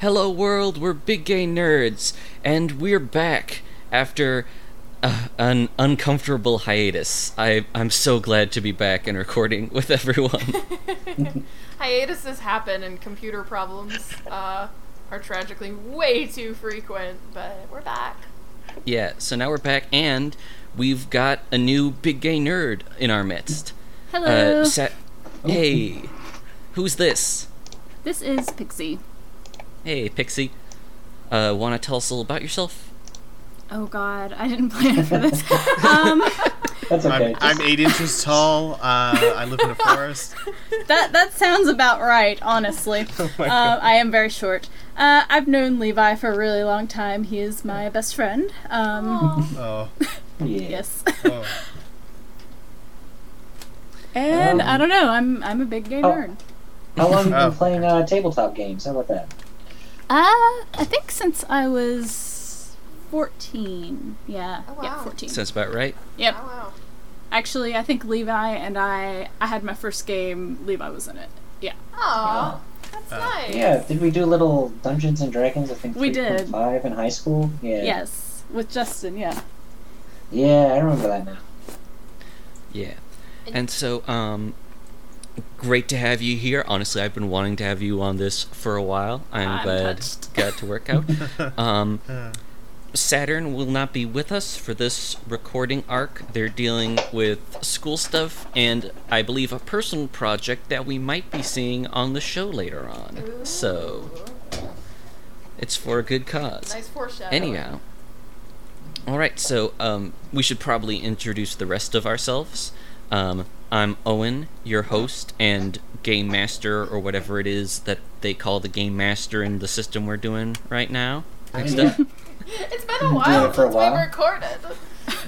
Hello world, we're big gay nerds, and we're back after uh, an uncomfortable hiatus. I I'm so glad to be back and recording with everyone. Hiatuses happen and computer problems uh, are tragically way too frequent, but we're back. yeah, so now we're back and we've got a new big gay nerd in our midst. Hello. Uh, Sa- hey, who's this? this is Pixie. Hey, Pixie. Uh, want to tell us a little about yourself? Oh God, I didn't plan for this. um, That's okay. I'm, I'm eight inches tall. Uh, I live in a forest. that that sounds about right, honestly. Oh my Uh, God. I am very short. Uh, I've known Levi for a really long time. He is my best friend. Um, Oh, yes. oh. and Um, I don't know. I'm I'm a big gay Oh. nerd. How long have you Oh. been playing uh, tabletop games? How about that? Uh, I think since I was 14. Yeah. Oh, Yeah, 14. Sounds about right. Yep. Oh, wow. Actually, I think Levi and I I had my first game. Levi was in it. Yeah. Oh, that's Uh, nice. Yeah, did we do little Dungeons and Dragons? I think We did. Five in high school. Yeah. Yes, with Justin. Yeah. Yeah, I remember that now. Yeah. And so, um, great to have you here. Honestly, I've been wanting to have you on this for a while. I'm, I'm glad touched. it got to work out. um, Saturn will not be with us for this recording arc. They're dealing with school stuff and I believe a personal project that we might be seeing on the show later on. So, it's for a good cause. Nice foreshadowing. Anyhow. Alright, so um, we should probably introduce the rest of ourselves. Um, I'm Owen, your host and game master, or whatever it is that they call the game master in the system we're doing right now. Next up. It's been a while it a since while. we recorded.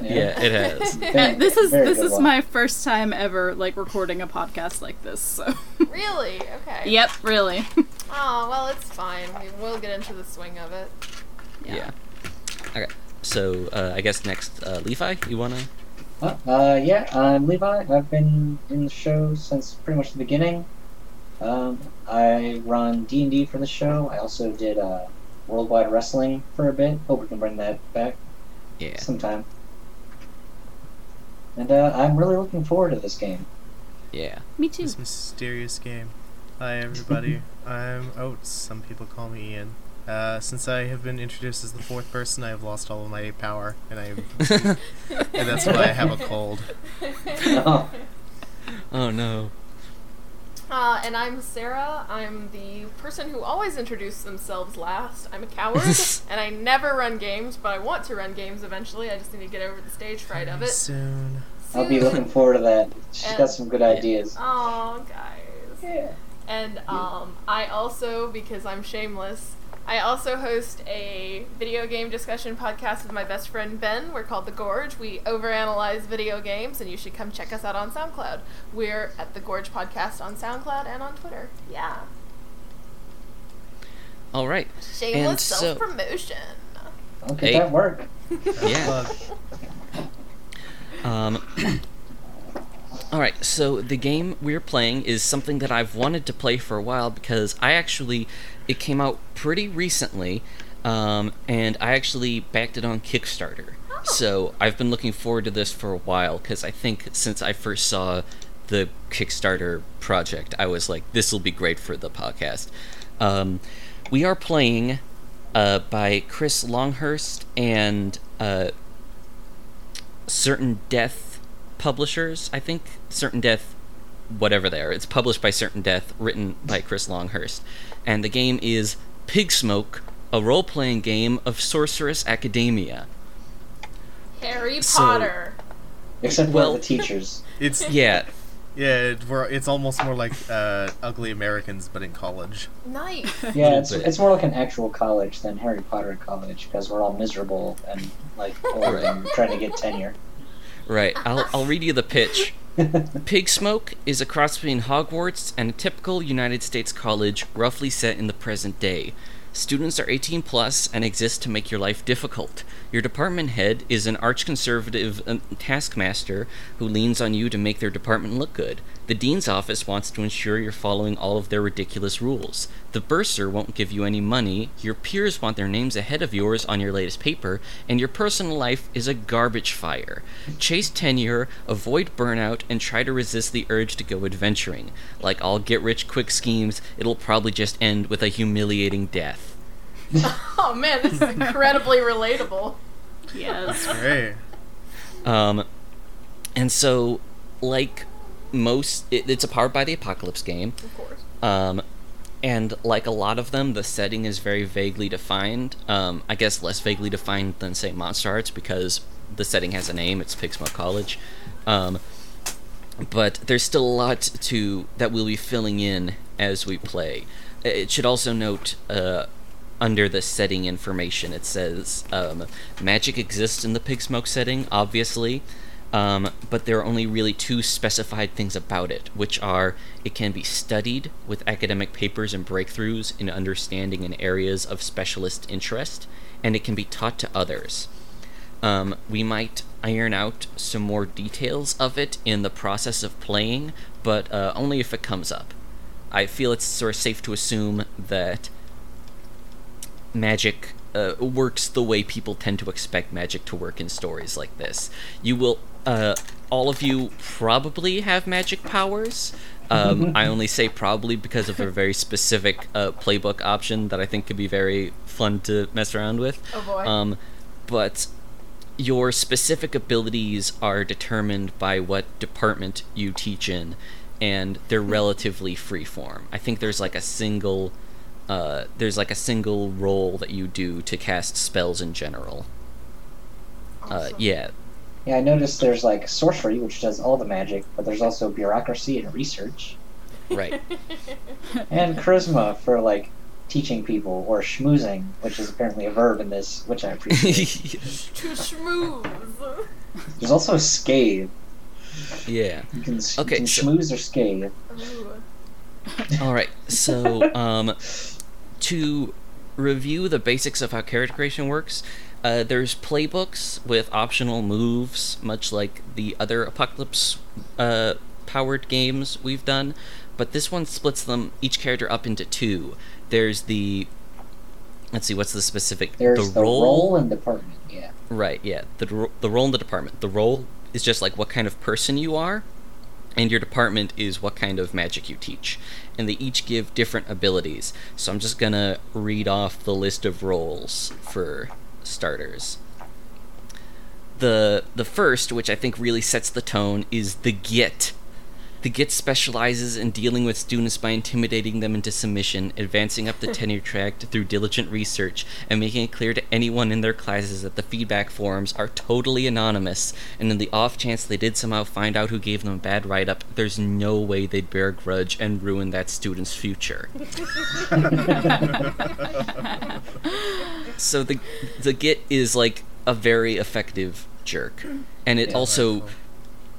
Yeah, it has. Very- this is very this is one. my first time ever like recording a podcast like this. So. Really? Okay. yep. Really. Oh, well, it's fine. We will get into the swing of it. Yeah. Okay. So uh, I guess next, uh, Levi, you wanna? Uh, uh, yeah, I'm Levi. I've been in the show since pretty much the beginning. Um, I run D and D for the show. I also did uh, Worldwide Wrestling for a bit. Hope we can bring that back Yeah. sometime. And uh, I'm really looking forward to this game. Yeah. Me too. this mysterious game. Hi, everybody. I'm Oats. Some people call me Ian. Uh, since I have been introduced as the fourth person, I have lost all of my power, and I and that's why I have a cold. Oh, oh no. Uh, and I'm Sarah. I'm the person who always introduces themselves last. I'm a coward, and I never run games, but I want to run games eventually. I just need to get over the stage fright of it. Soon. I'll be looking forward to that. She's got some good ideas. Oh, guys. Yeah. And um, I also, because I'm shameless, I also host a video game discussion podcast with my best friend Ben. We're called The Gorge. We overanalyze video games, and you should come check us out on SoundCloud. We're at The Gorge Podcast on SoundCloud and on Twitter. Yeah. All right. Shameless And self promotion. I'll get Hey. that work. Yeah. Um, all right, so the game we're playing is something that I've wanted to play for a while because I actually it came out pretty recently, um, and I actually backed it on Kickstarter. So I've been looking forward to this for a while because I think since I first saw the Kickstarter project, I was like, this will be great for the podcast. Um, we are playing uh, by Chris Longhurst and uh, Certain Death Publishers, I think. Certain Death, whatever they are. It's published by Certain Death, written by Chris Longhurst. And the game is Pig Smoke, a role playing game of Sorcerous Academia. Harry So- Potter. Except for Well- the teachers. It's Yeah, yeah, it, we're, it's almost more like uh, Ugly Americans, but in college. Nice. Yeah, it's, it's more like an actual college than Harry Potter college because we're all miserable and like old and trying to get tenure. right. I'll, I'll read you the pitch Pig Smoke is a cross between Hogwarts and a typical United States college, roughly set in the present day. Students are 18 plus and exist to make your life difficult. Your department head is an arch conservative uh, taskmaster who leans on you to make their department look good. The dean's office wants to ensure you're following all of their ridiculous rules. The bursar won't give you any money, your peers want their names ahead of yours on your latest paper, and your personal life is a garbage fire. Chase tenure, avoid burnout, and try to resist the urge to go adventuring. Like all get rich quick schemes, it'll probably just end with a humiliating death. Oh man, this is incredibly relatable. Yes. Great. Um, and so, like most, it, it's a powered by the apocalypse game. Of course. Um, and like a lot of them, the setting is very vaguely defined. Um, I guess less vaguely defined than say Monster Hearts because the setting has a name. It's Pigsmoke College. Um, but there's still a lot to that we'll be filling in as we play. It should also note uh, under the setting information it says um, magic exists in the Pigsmoke setting, obviously, um, but there are only really two specified things about it, which are it can be studied with academic papers and breakthroughs in understanding in areas of specialist interest, and it can be taught to others. Um, we might iron out some more details of it in the process of playing, but uh, only if it comes up. I feel it's sort of safe to assume that magic uh, works the way people tend to expect magic to work in stories like this. You will, uh, all of you probably have magic powers. Um, I only say probably because of a very specific uh, playbook option that I think could be very fun to mess around with. Oh boy. Um, but your specific abilities are determined by what department you teach in, and they're relatively freeform. I think there's like a single, uh, there's like a single role that you do to cast spells in general. Uh, yeah, Yeah, I noticed there's like sorcery, which does all the magic, but there's also bureaucracy and research, right. and charisma for like teaching people, or schmoozing, which is apparently a verb in this, which I appreciate. to schmooze. there's also scathe. yeah. You can, Okay, you can so- schmooze or scathe. All right. So, um, to review the basics of how character creation works, uh, there's playbooks with optional moves, much like the other Apocalypse uh, powered games we've done. But this one splits them each character up into two. There's the let's see, what's the specific There's the, role and department. Yeah. Right, yeah. The the role in the department. The role is just like what kind of person you are, and your department is what kind of magic you teach. And they each give different abilities. So I'm just gonna read off the list of roles for starters. The the first, which I think really sets the tone, is the Git. The Git specializes in dealing with students by intimidating them into submission, advancing up the hmm. tenure track through diligent research, and making it clear to anyone in their classes that the feedback forms are totally anonymous, and in the off chance they did somehow find out who gave them a bad write up, there's no way they'd bear a grudge and ruin that student's future. so the the Git is like a very effective jerk, and it Yeah. also Wonderful.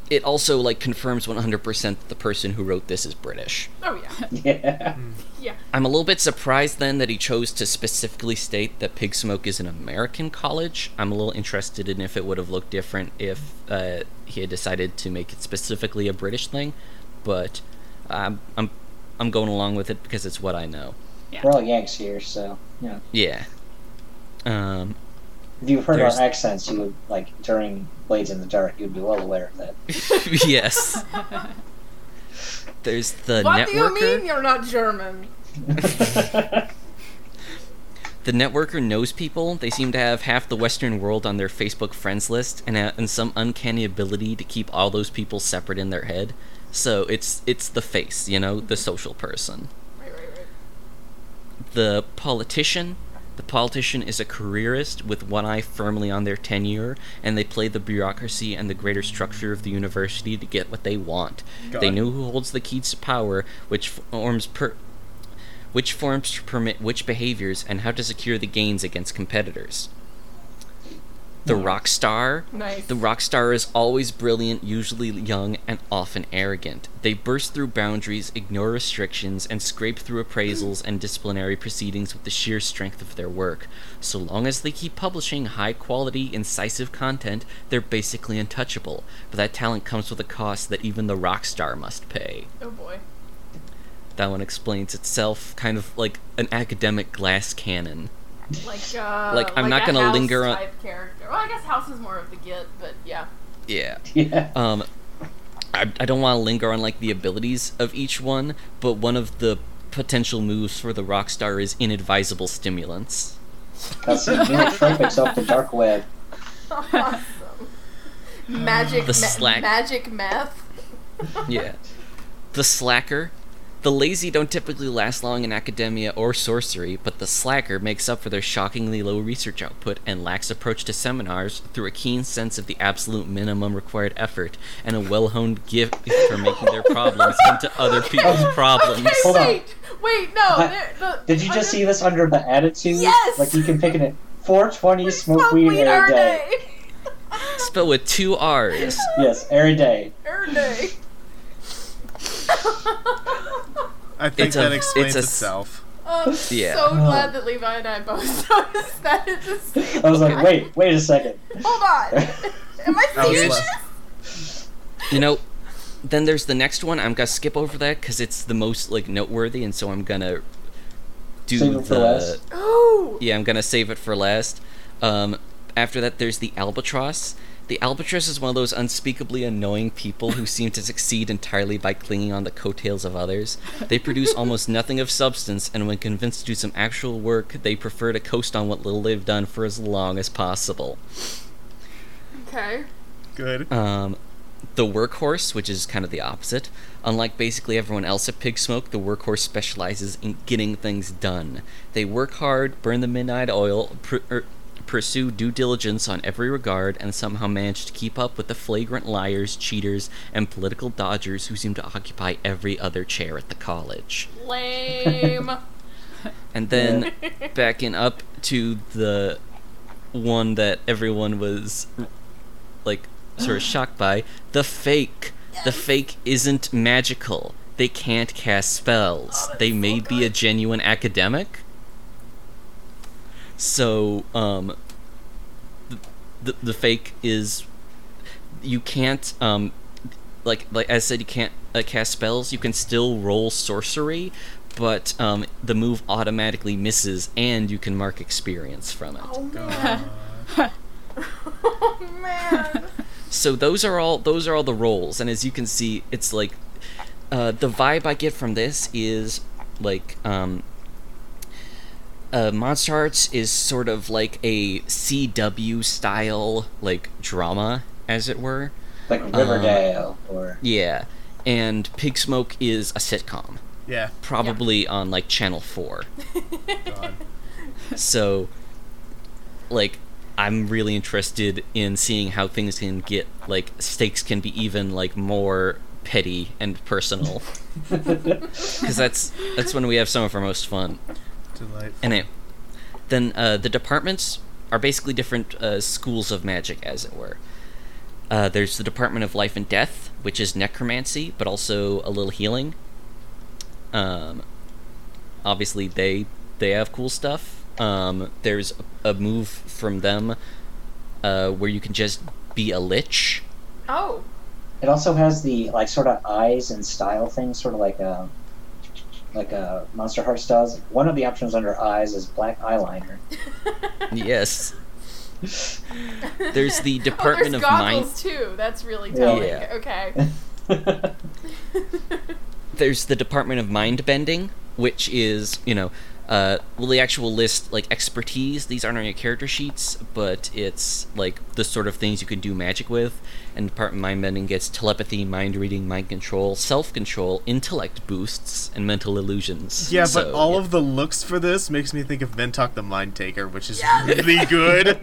It also like confirms 100% that the person who wrote this is British. Oh yeah. Yeah. Yeah. I'm a little bit surprised then that he chose to specifically state that Pig Smoke is an American college. I'm a little interested in if it would have looked different if uh, he had decided to make it specifically a British thing, but I'm I'm I'm going along with it because it's what I know. We're all Yanks here, so yeah. Yeah. Um, If you've heard There's- our accents, you would like during Blades in the Dark, you'd be well aware of that. yes. There's the networker. What do you mean you're not German? The networker knows people. They seem to have half the Western world on their Facebook friends list, and, uh, and some uncanny ability to keep all those people separate in their head. So it's it's the face, you know, the social person. Right, right, right. The politician. The politician is a careerist with one eye firmly on their tenure, and they play the bureaucracy and the greater structure of the university to get what they want. Got they it. know who holds the keys to power, which forms per, which forms to permit which behaviors, and how to secure the gains against competitors. The rock star. Nice. The rock star is always brilliant, usually young, and often arrogant. They burst through boundaries, ignore restrictions, and scrape through appraisals and disciplinary proceedings with the sheer strength of their work. So long as they keep publishing high quality, incisive content, they're basically untouchable. But that talent comes with a cost that even the rock star must pay. oh boy. That one explains itself, kind of like an academic glass cannon. Like uh Like, I'm not gonna House linger on- type character. Well, I guess House is more of the get, but yeah. Yeah. Yeah. Um, I, I don't want to linger on like the abilities of each one, but one of the potential moves for the rock star is inadvisable stimulants. That's the nootropics off the dark web. awesome. Magic, The ma- slack- magic meth. Yeah. The Slacker. The lazy don't typically last long in academia or sorcery, but the slacker makes up for their shockingly low research output and lax approach to seminars through a keen sense of the absolute minimum required effort and a well honed gift for making their problems into other people's problems. Okay, Hold on. wait, wait, no. Hi- there- the- Did you under- just see this under the attitude? Yes! Like you can pick it at 420 smoke, Smoke weed, weed every every day. day. Spelled with two R's. Yes, every day. Every day. I think It's a- that explains it's a s- itself. I'm Yeah. so glad that Levi and I both noticed that at the same I was like, wait, wait a second. Hold on. Am I I was seeing left- this? You know, then there's the next one. I'm gonna skip over that because it's the most like noteworthy, and so I'm gonna do Save the. Oh. yeah. I'm gonna save it for last. Um, after that, there's the albatross. The albatross is one of those unspeakably annoying people who seem to succeed entirely by clinging on the coattails of others. They produce almost nothing of substance, and when convinced to do some actual work, they prefer to coast on what little they've done for as long as possible. Okay. Good. Um, the workhorse, which is kind of the opposite. Unlike basically everyone else at Pig Smoke, the workhorse specializes in getting things done. They work hard, burn the midnight oil, pr- er, pursue due diligence on every regard, and somehow manage to keep up with the flagrant liars, cheaters, and political dodgers who seem to occupy every other chair at the college. Lame. And then backing up to the one that everyone was like sort of shocked by, the fake. The fake isn't magical. They can't cast spells. Oh, they may be a genuine academic. So, um the, the, the fake is you can't um like like I said you can't uh, cast spells. You can still roll sorcery, but um, the move automatically misses, and you can mark experience from it. oh man. Uh, oh man. So those are all those are all the rolls, and as you can see, it's like uh, the vibe I get from this is like um, uh, Monster Hearts is sort of like a CW style like drama, as it were. Like Riverdale or Yeah, and Pig Smoke is a sitcom, yeah. probably on like Channel Four. God. so like i'm really interested in seeing how things can get like stakes can be even like more petty and personal because that's that's when we have some of our most fun Delightful. and it, then uh, the departments are basically different uh, schools of magic as it were uh, there's the department of life and death which is necromancy but also a little healing um, obviously they they have cool stuff um, there's a, a move from them uh, where you can just be a lich Oh. it also has the like sort of eyes and style thing, sort of like a like a Monster Hearts does. One of the options under eyes is black eyeliner. yes there's the oh, department there's of mind goggles too. That's really Yeah. telling. Yeah. Okay. there's the department of mind bending which is you know uh, well the actual list like expertise these aren't on your character sheets but it's like the sort of things you can do magic with and department mind bending gets telepathy mind reading mind control self-control intellect boosts and mental illusions Yeah, but all yeah. of the looks for this makes me think of Mentok the Mind Taker, which is really good.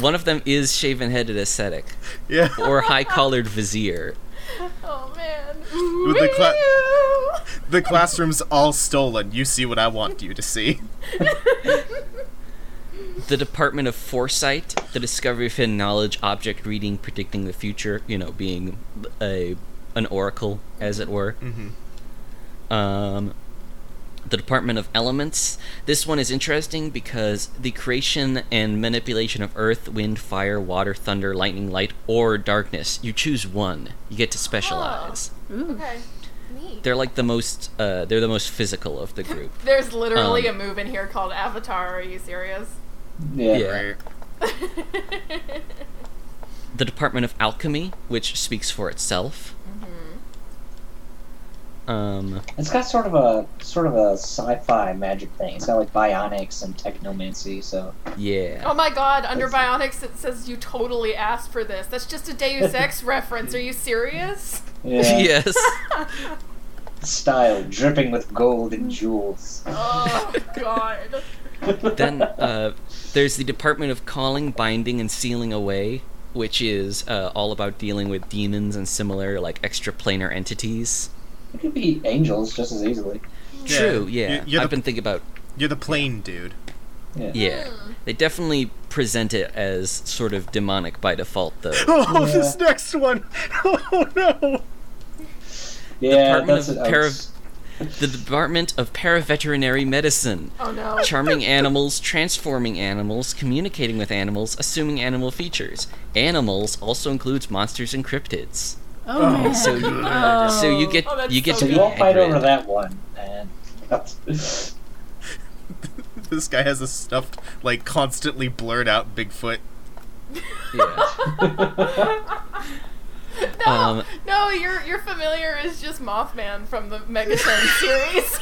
one of them is shaven-headed ascetic yeah. or high-collared vizier Oh man. With the cla- The classroom's all stolen. You see what I want you to see. the Department of Foresight, the discovery of hidden knowledge, object reading, predicting the future. You know, being a an oracle, as it were. Mm-hmm. Um, the Department of Elements. This one is interesting because the creation and manipulation of earth, wind, fire, water, thunder, lightning, light, or darkness. You choose one. You get to specialize. Ooh. Okay. Neat. They're like the most. Uh, they're the most physical of the group. There's literally Um, a move in here called Avatar. Are you serious? Yeah. Yeah. The Department of Alchemy, which speaks for itself. Um, It's got sort of a sort of a sci-fi magic thing. It's got like bionics and technomancy. So yeah. Oh my god, under Bionics it says you totally asked for this. That's just a Deus Ex reference. Are you serious? yeah, yes. style dripping with gold and jewels. Oh god. then uh, there's the Department of Calling, Binding, and Sealing Away, which is uh, all about dealing with demons and similar like extraplanar entities. It could be angels just as easily. Yeah. True. Yeah. You- you're I've the- been thinking about. You're the plain dude. Yeah. Yeah. They definitely present it as sort of demonic by default, though. Oh, Yeah. this next one! Oh no! Yeah, Department that's of it. Para- the Department of Paraveterinary Medicine. Oh no. Charming animals, transforming animals, communicating with animals, assuming animal features. Animals also includes monsters and cryptids. Oh, oh, man. So you, uh, Oh. so you get Oh, you get so So to you be won't fight over that one, and This guy has a stuffed, like, constantly blurred out Bigfoot. Yeah. No, Um, no, your your familiar is just Mothman from the Megaton series.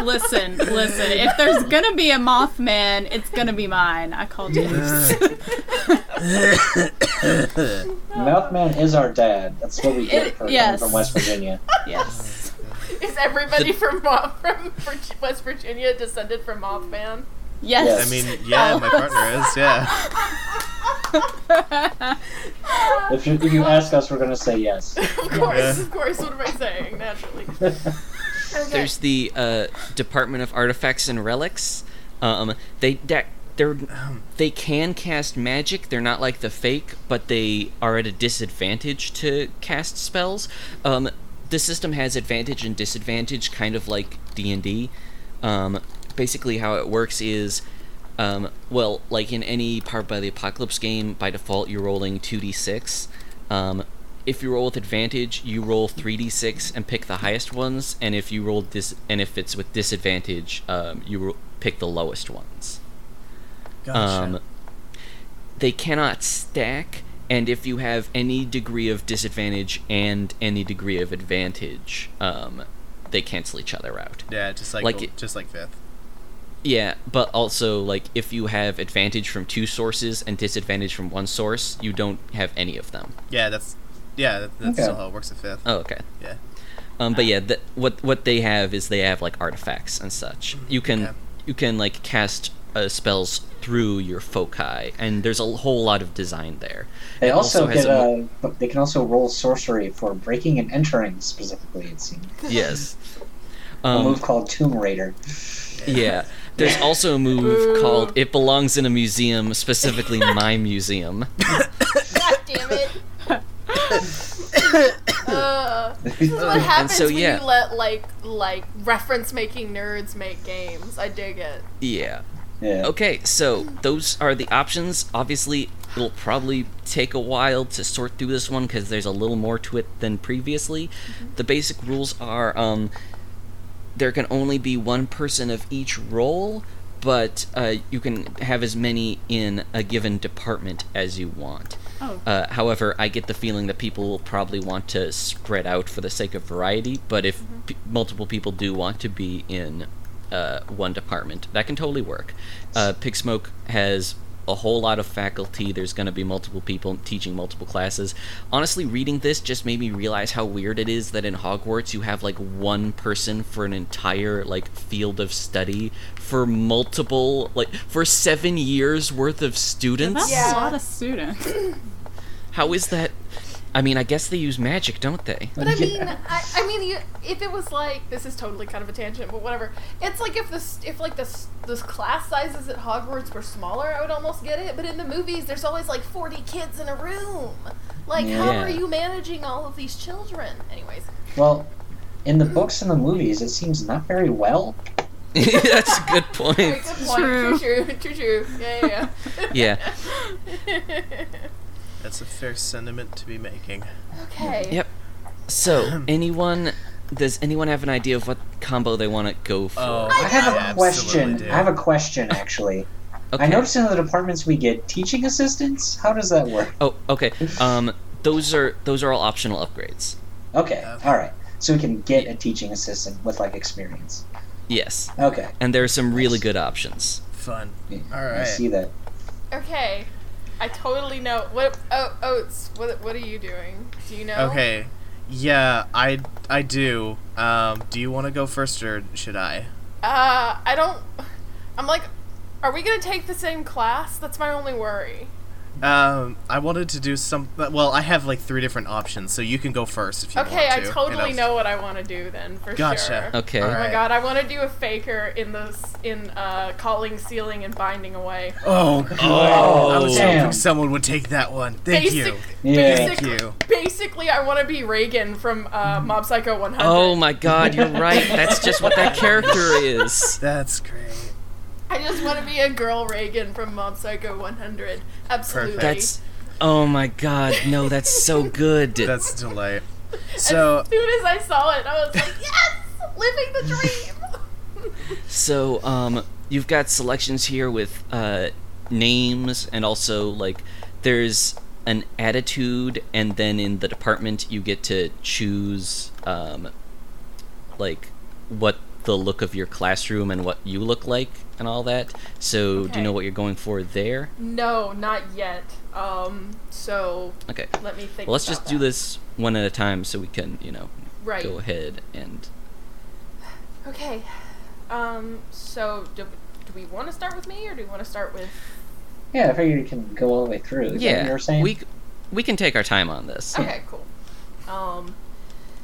Listen, listen. If there's gonna be a Mothman, it's gonna be mine. I called you. Mothman is our dad. That's what we get It- for yes. from West Virginia. yes. is everybody from from West Virginia descended from Mothman? Yes. Yes. I mean, yeah, my partner is, yeah. If you, if you ask us, we're gonna say yes. Of course, Yeah. of course. What am I saying? Naturally. Okay. There's the uh, Department of Artifacts and Relics. Um, they that they're they can cast magic. They're not like the fake, but they are at a disadvantage to cast spells. Um, the system has advantage and disadvantage, kind of like D and D. Basically, how it works is, um, well, like in any Powered by the Apocalypse game, by default you're rolling two d six. Um, if you roll with advantage, you roll 3d6 and pick the highest ones, and if you roll dis- and if it's with disadvantage, um, you ro- pick the lowest ones. Um, they cannot stack, and if you have any degree of disadvantage and any degree of advantage, um, they cancel each other out. yeah, just like, like it- just like fifth. Yeah, but also like if you have advantage from two sources and disadvantage from one source, you don't have any of them. Yeah, that's yeah, that, that's Okay. still how it works at fifth. Oh, okay. Yeah. Um, but yeah, th- what what they have is they have like artifacts and such. You can Okay. you can like cast uh, spells through your foci, and there's a whole lot of design there. They It also, has get a mo- uh, they can also roll sorcery for breaking and entering specifically. It seems yes. a Um, move called Tomb Raider. yeah. There's also a move Boo. called "It Belongs in a Museum," specifically my museum. God damn it. uh, this is what happens so, when yeah. you let like like reference making nerds make games. I dig it. Yeah. Yeah. Okay, so those are the options. Obviously, it'll probably take a while to sort through this one because there's a little more to it than previously. The basic rules are um, there can only be one person of each role, but uh, you can have as many in a given department as you want. Oh. Uh, however, I get the feeling that people will probably want to spread out for the sake of variety, but if p- multiple people do want to be in uh, one department, that can totally work. Uh, Pig Smoke has a whole lot of faculty. There's going to be multiple people teaching multiple classes. Honestly, reading this just made me realize how weird it is that in Hogwarts you have like one person for an entire like field of study for multiple like for seven years worth of students. That's Yeah. a lot of students. How is that? I mean, I guess they use magic, don't they? But I mean, Yeah. I, I mean, you, if it was like this is totally kind of a tangent, but whatever. It's like if this, if like this, this class sizes at Hogwarts were smaller, I would almost get it. But in the movies, there's always like 40 kids in a room. Like, how are you managing all of these children? Anyways, Well, in the books and the movies, it seems not very well. That's a good point. Very good point. True. True, true, true, true. Yeah, yeah. yeah. That's a fair sentiment to be making. okay. Yep. So, anyone does anyone have an idea of what combo they want to go for? Oh, I have a question. do. I have a question, actually. okay. I noticed in the departments we get teaching assistants. How does that work? Oh, okay. Um, those are those are all optional upgrades. Okay, Okay. all right. So we can get a teaching assistant with like experience. Yes, Okay, and there are some really good options. Fun. Yeah, All I see that. Okay. I totally know. What? Oh, Oats. What? What are you doing? Do you know? Okay. Yeah, I I do. Um, do you want to go first or should I? Uh, I don't. I'm like, are we gonna take the same class? That's my only worry. Um, I wanted to do some. Well, I have like three different options, so you can go first if you Okay, want I to. and totally I'll- know what I want to do then for Gotcha. sure. Okay. Oh my god, I want to do a faker in those in uh calling, sealing, and binding away. Oh, good. Oh, I was damn. hoping someone would take that one. Thank Basic, you. Yeah. Basic, Thank you. Basically, I want to be Reigen from uh, Mob Psycho 100. Oh my God, you're right. That's just what that character is. That's great. I just want to be a girl Reigen from Mob Psycho 100. Absolutely. That's. Oh my God, no, that's so good. That's a delight. So as soon as I saw it, I was like, yes, living the dream. So, um, you've got selections here with uh, names, and also like there's an attitude, and then in the department you get to choose um, like what the look of your classroom and what you look like and all that. So, do you know what you're going for there? no, not yet. Um, so Okay. let me think. Well, let's about just do this one at a time, so we can, you know, Right. go ahead and. Okay. Um, so do, do we want to start with me or do we want to start with Yeah, I figured you can go all the way through. Is that what yeah, you were saying? we we can take our time on this. Okay, cool. Um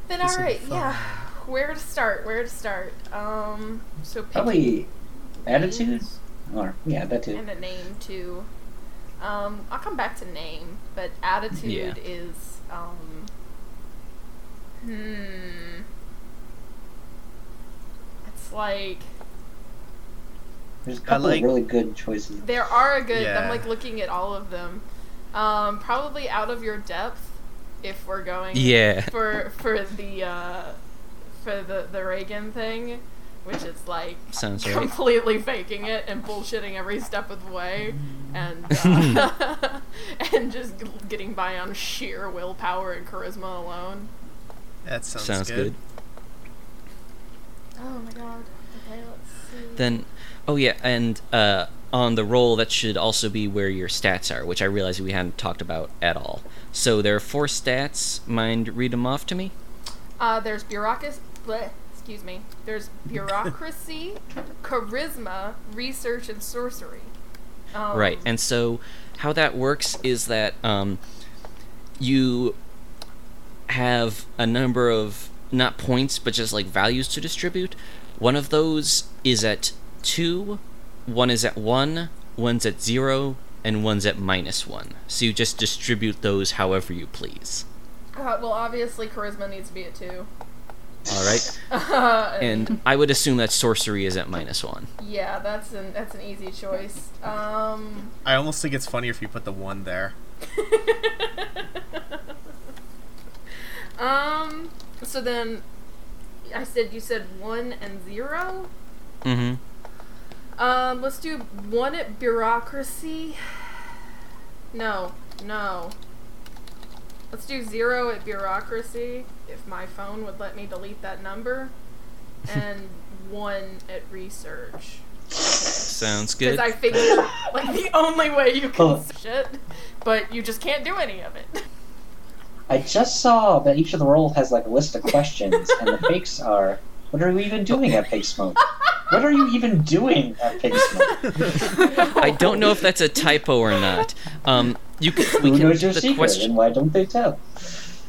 then This'll alright, yeah. Where to start? Where to start? Um so picking Probably attitude, names or yeah, that too. and a name too. Um I'll come back to name, but attitude Yeah. is um hmm it's like There's a couple like- of really good choices. There are a good. Yeah. I'm like looking at all of them. Um, probably out of your depth, if we're going. Yeah. For for the uh, for the the Reagan thing, which is like Sounds right. completely faking it and bullshitting every step of the way, and uh, and just getting by on sheer willpower and charisma alone. that sounds, Sounds good. Oh my god. Okay, let's see. Then, oh yeah, and uh, on the roll that should also be where your stats are, which I realize we hadn't talked about at all. So there are four stats. Mind read them off to me? Uh, there's bureaucracy. Bleh, excuse me. There's bureaucracy, charisma, research, and sorcery. Um, Right. And so how that works is that um, you have a number of not points, but just like values to distribute. One of those is at two, one is at one, one's at zero, and one's at minus one. So you just distribute those however you please. Uh, well, obviously, charisma needs to be at two. All right. Uh, And I would assume that sorcery is at minus one. yeah, that's an that's an easy choice. Um. I almost think it's funnier if you put the one there. um. So then, I said you said one and zero. Mm-hmm. Um, let's do one at bureaucracy. No, no. Let's do zero at bureaucracy, if my phone would let me delete that number, and one at research. Sounds good. Because. I figured, like, the only way you can Oh. shit, but you just can't do any of it. I just saw that each of the rolls has like a list of questions, and the fakes are, "What are you even doing at Fake Smoke?" What are you even doing at Pigsmoke? I don't know if that's a typo or not. Um, you can, we Who can knows your the secret, question. and why don't they tell?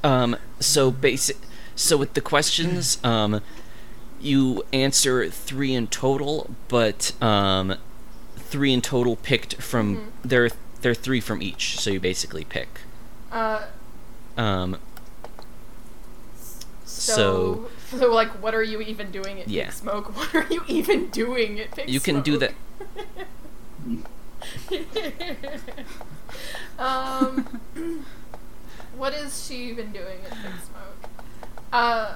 Um, so basic. So with the questions, um, you answer three in total, but um, three in total picked from Mhm. there. There are three from each, so you basically pick. Uh, Um, so, so, like, what are you even doing at Yeah. Big Smoke? What are you even doing at Big You can do that. um, what is she even doing at Big Smoke? Uh,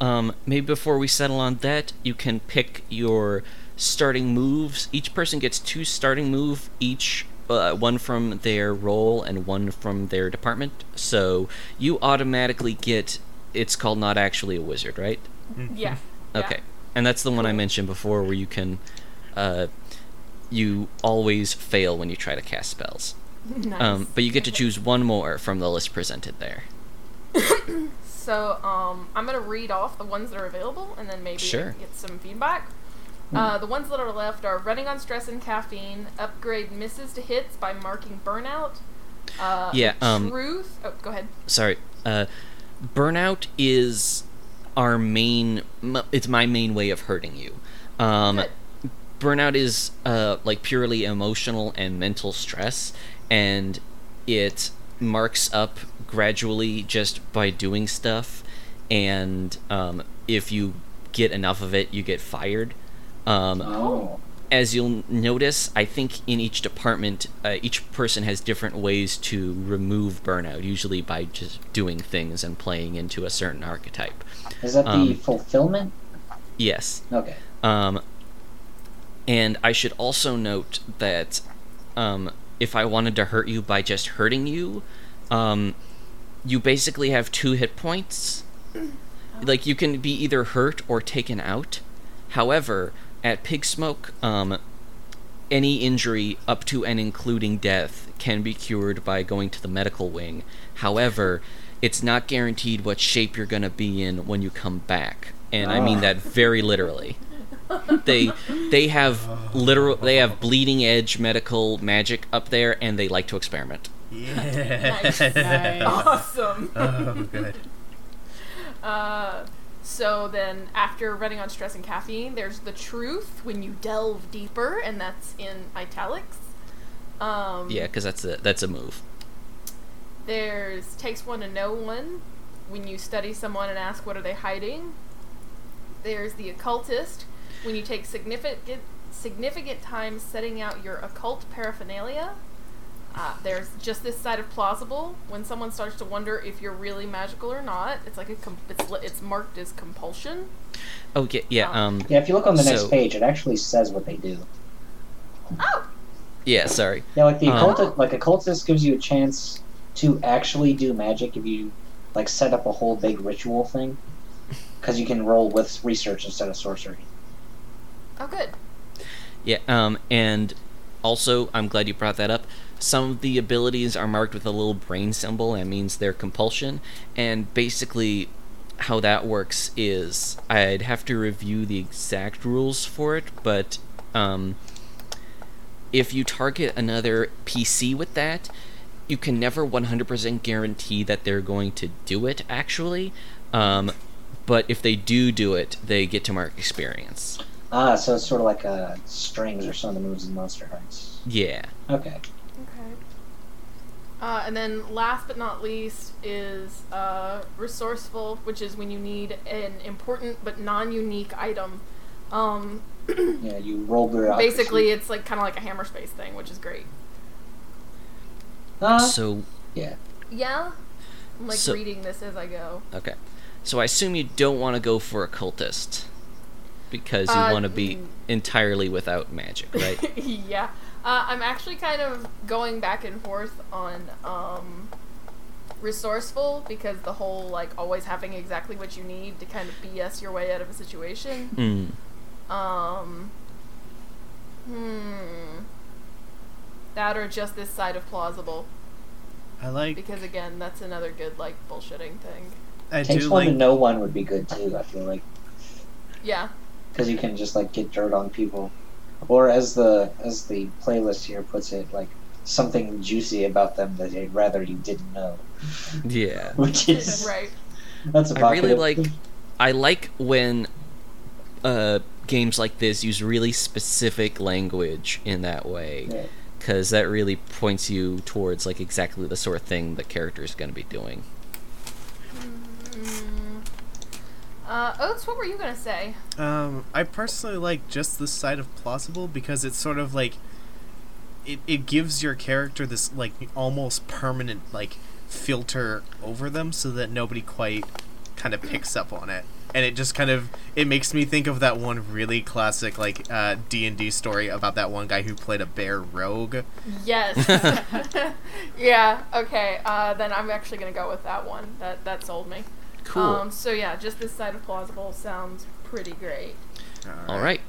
um, maybe before we settle on that, you can pick your starting moves. Each person gets two starting move each. Uh, one from their role and one from their department. So you automatically get. It's called not actually a wizard, right? yeah. yeah. Okay, and that's the one I mentioned before, where you can, uh, you always fail when you try to cast spells. Nice. Um, but you get to choose one more from the list presented there. So, um, I'm gonna read off the ones that are available, and then maybe Sure. get some feedback. Uh, the ones that are left are running on stress and caffeine, upgrade misses to hits by marking burnout. Uh, Yeah, um, truth. Oh, go ahead. Sorry, uh, burnout is our main. It's my main way of hurting you. Um, burnout is uh, like purely emotional and mental stress, and it marks up gradually just by doing stuff. And um, if you get enough of it, you get fired. Um, Oh. As you'll notice, I think in each department, uh, each person has different ways to remove burnout, usually by just doing things and playing into a certain archetype. Is that the Um, fulfillment? Yes. Okay. Um, and I should also note that um, if I wanted to hurt you by just hurting you, um, you basically have two hit points. Like you can be either hurt or taken out. However, at Pig Smoke, um, any injury up to and including death can be cured by going to the medical wing. However, it's not guaranteed what shape you're going to be in when you come back. And I mean Ah. that very literally. They they have literal they have bleeding edge medical magic up there and they like to experiment. Yeah. Nice. Nice. Awesome. oh, good. Uh, so then, after running on stress and caffeine, there's the truth when you delve deeper, and that's in italics. Um, Yeah, cuz that's a that's a move. There's takes one to know one when you study someone and ask what are they hiding. There's the occultist when you take significant significant time setting out your occult paraphernalia. Uh, there's just this side of plausible when someone starts to wonder if you're really magical or not. It's like a com- it's li- it's marked as compulsion. Oh yeah, yeah, Um, um Yeah, if you look on the So- next page, it actually says what they do. Oh, yeah, sorry. Yeah, like the Um, occultist, like occultist gives you a chance to actually do magic if you like set up a whole big ritual thing, because you can roll with research instead of sorcery. oh, good. Yeah, um, and also, I'm glad you brought that up. Some of the abilities are marked with a little brain symbol, and means they're compulsion. And basically, how that works is I'd have to review the exact rules for it, but um, if you target another PC with that, you can never 100% guarantee that they're going to do it, actually. Um, but if they do do it, they get to mark experience. Ah, so it's sort of like uh, strings or some of the moves in Monster Hearts. Yeah. Okay. Okay. Uh, and then last but not least is uh, resourceful, which is when you need an important but non-unique item. Um, Yeah, you roll bureaucracy. basically, it's like kind of like a hammer space thing, which is great. Uh, So yeah. Yeah, I'm like So- reading this as I go. Okay. So I assume you don't want to go for occultist because you Uh, want to be entirely without magic, right? yeah, uh, I'm actually kind of going back and forth on um, resourceful because the whole like always having exactly what you need to kind of BS your way out of a situation. mm. Um. Hmm. That or just this side of plausible, I like. because again, that's another good like bullshitting thing. I Takes do one like. to know one would be good too. I feel like. Yeah. Because you can just like get dirt on people, or as the as the playlist here puts it, like something juicy about them that they'd rather you didn't know. Yeah. Which is right. that's a bother. Really like I like when uh, games like this use really specific language in that way Yeah. because that really points you towards like exactly the sort of thing the character is going to be doing. Mm. Uh, Oats, what were you gonna say? Um, I personally like just the side of plausible because it's sort of like it, it gives your character this like almost permanent like filter over them so that nobody quite kind of picks up on it. And it just kind of it makes me think of that one really classic like uh, D and D story about that one guy who played a bear rogue. Yes. yeah. Okay. Uh, then I'm actually gonna go with that one. That that sold me. Cool. Um, so yeah, just this side of plausible sounds pretty great. All right.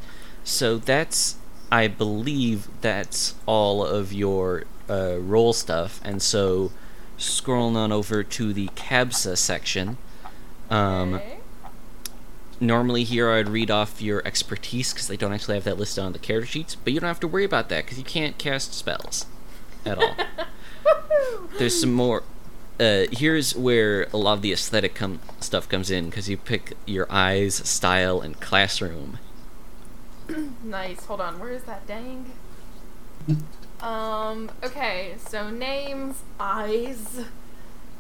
So that's, I believe that's all of your uh, role stuff. And so scrolling on over to the CABSA section. Um, Okay. Normally here I'd read off your expertise because they don't actually have that listed on the character sheets, but you don't have to worry about that because you can't cast spells at all. There's some more. Uh, here's where a lot of the aesthetic com- stuff comes in because you pick your eyes, style, and classroom. Nice. Hold on. Where is that? Dang. Um. Okay. So names, eyes,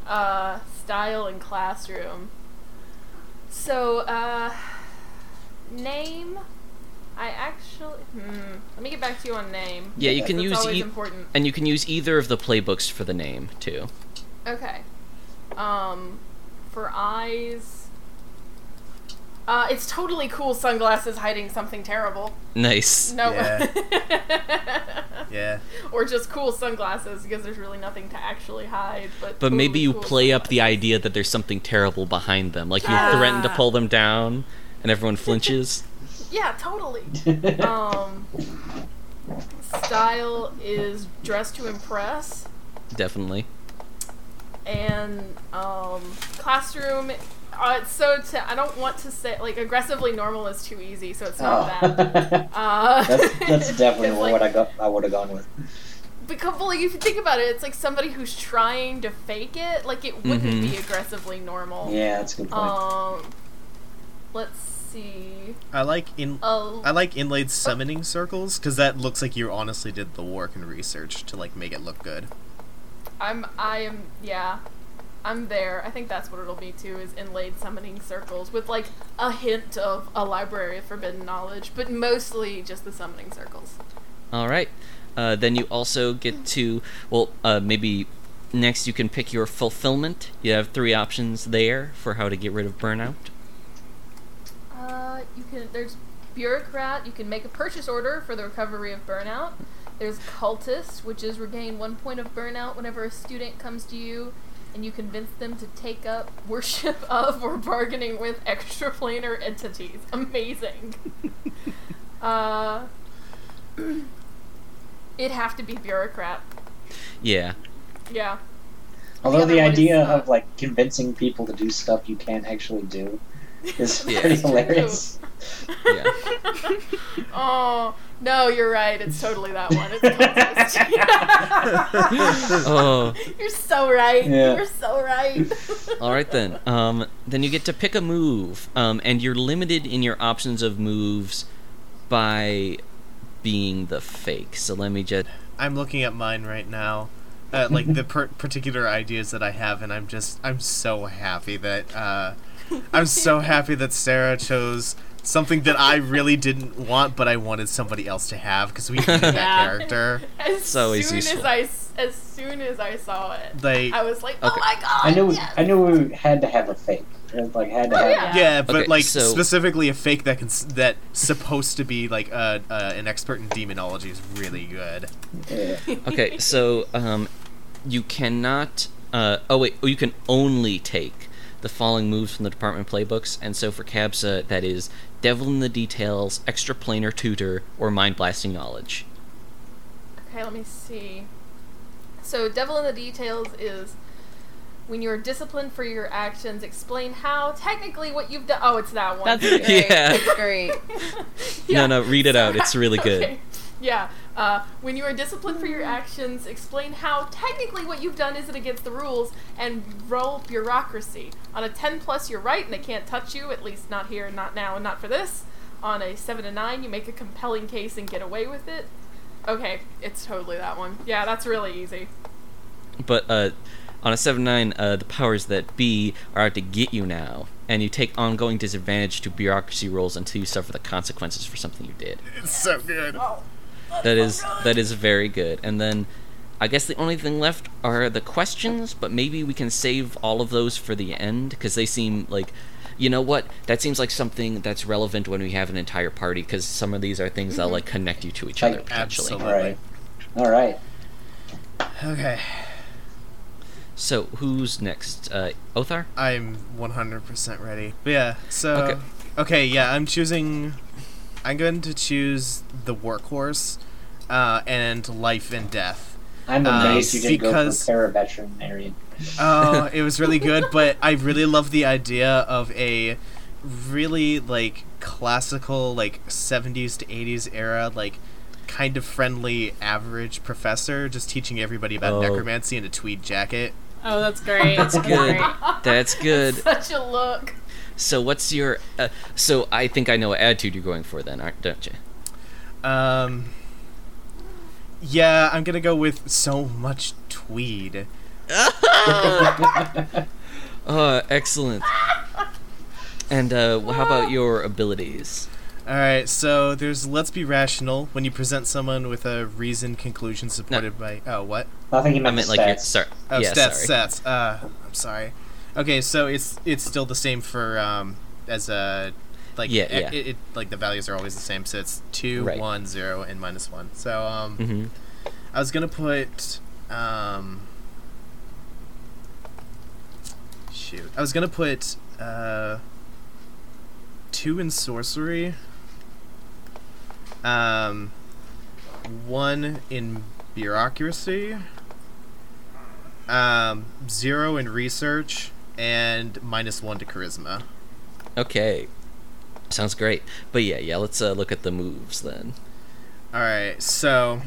uh, style, and classroom. So, uh, name. I actually. Hmm. Let me get back to you on name. Yeah, you can use e- important. and you can use either of the playbooks for the name too. Okay. Um, for eyes. Uh, it's totally cool sunglasses hiding something terrible. Nice. No. Yeah. Or just cool sunglasses because there's really nothing to actually hide. But But maybe you cool play up the idea that there's something terrible behind them, like you Yeah. threaten to pull them down, and everyone flinches. Yeah, totally. um, style is dress to impress, Definitely. And um, classroom. Uh, it's so to, I don't want to say like aggressively normal is too easy, so it's not that. Uh, that's that's definitely 'cause, like, what I got. I would have gone with. Because, well, if you think about it, it's like somebody who's trying to fake it. Like it wouldn't Mhm. be aggressively normal. Yeah, that's a good point. Um, let's see. I like in Oh, I like inlaid summoning circles because that looks like you honestly did the work and research to like make it look good. I'm, I am, yeah, I'm there. I think that's what it'll be too. Is inlaid summoning circles with like a hint of a library of forbidden knowledge, but mostly just the summoning circles. All right. Uh, then you also get to well, uh, maybe next you can pick your fulfillment. You have three options there for how to get rid of burnout. Uh, you can. There's bureaucrat. You can make a purchase order for the recovery of burnout. There's cultist, which is regain one point of burnout whenever a student comes to you, and you convince them to take up worship of or bargaining with extraplanar entities. Amazing. uh, it'd have to be bureaucrat. Yeah. Yeah. Although other the one is, idea uh, of like convincing people to do stuff you can't actually do is Yeah. pretty hilarious. Yeah. oh no, you're right. It's totally that one. It's cultist. oh. You're so right. Yeah. You're so right. All right then. Um, then you get to pick a move, um, and you're limited in your options of moves by being the fake. So let me just. I'm looking at mine right now, uh, like the per- particular ideas that I have, and I'm just I'm so happy that uh, I'm so happy that Sarah chose something that I really didn't want, but I wanted somebody else to have because we needed that Yeah. character. As It's always soon useful. as I s- as soon as I saw it, Like I was like, "Oh Okay. my god!" I knew yes! I knew we had to have a fake. Like had to Oh, have. yeah. yeah, but Okay, like so- specifically a fake that can s- that supposed to be like uh, uh, an expert in demonology is really good. Yeah. Okay, so um, you cannot. Uh, oh wait, oh, you can only take the following moves from the department playbooks, and so for CABSA that is Devil in the Details, Extraplanar Tutor, or Mind Blasting Knowledge. Okay, let me see. So, Devil in the Details is when you are disciplined for your actions, explain how technically what you've done. Oh, it's that one. That's great. Yeah. That's great. No, no, read it out. It's really good. Okay. Yeah. Uh, when you are disciplined for your actions, explain how technically what you've done isn't against the rules, and roll bureaucracy. On a 10 plus, you're right, and they can't touch you, at least not here, not now, and not for this. On a 7 to 9, you make a compelling case and get away with it. Okay, it's totally that one. Yeah, that's really easy. But uh, on a 7 9, uh, the powers that be are out to get you now, and you take ongoing disadvantage to bureaucracy rolls until you suffer the consequences for something you did. It's so good. That is that is very good. And then I guess the only thing left are the questions, but maybe we can save all of those for the end because they seem like you know what? That seems like something that's relevant when we have an entire party because some of these are things that like connect you to each other Like, potentially. absolutely. All right. Okay. So who's next? Uh, Othar? I'm 100% ready. But yeah, so. Okay. Okay. yeah, I'm choosing. I'm going to choose the workhorse uh, and life and death. I'm Uh, amazed you didn't because- go for paraveterinarian. Oh, it was really good, but I really love the idea of a really like classical, like 70s to 80s era, like kind of friendly average professor just teaching everybody about Oh. necromancy in a tweed jacket. Oh, that's great. That's good. That's good. Such a look. So what's your? Uh, so I think I know what attitude you're going for then, aren't- don't you? Um, yeah, I'm gonna go with so much tweed. Oh, excellent. And uh, how about your abilities? All right, so there's let's be rational when you present someone with a reasoned conclusion supported by oh what I think he I meant, meant the like your stats. sorry. oh yeah, stats sorry. stats uh I'm sorry okay so it's it's still the same for um as a like Yeah, yeah. It, it like the values are always the same so it's two Right. one zero and minus one so um hmm I was gonna put um shoot I was gonna put uh two in sorcery um one in bureaucracy um zero in research and minus one to charisma Okay. Sounds great. But yeah, yeah. Let's uh, look at the moves then. All right, so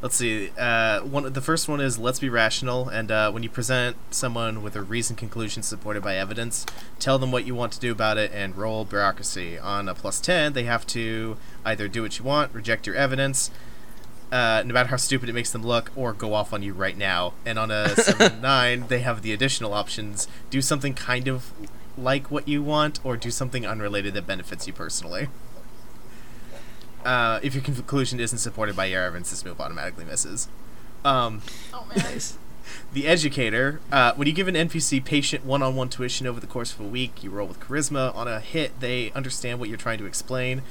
let's see. Uh, one, the first one is let's be rational, and uh, when you present someone with a reasoned conclusion supported by evidence, tell them what you want to do about it, and roll bureaucracy. On a plus ten, they have to either do what you want, reject your evidence, uh, no matter how stupid it makes them look, or go off on you right now. And on a seven nine, they have the additional options: do something kind of like what you want, or do something unrelated that benefits you personally. Uh, if your conclusion isn't supported by your evidence, this move automatically misses. Um, Oh man. The educator, uh, when you give an NPC patient one-on-one tuition over the course of a week, you roll with charisma. On a hit, they understand what you're trying to explain.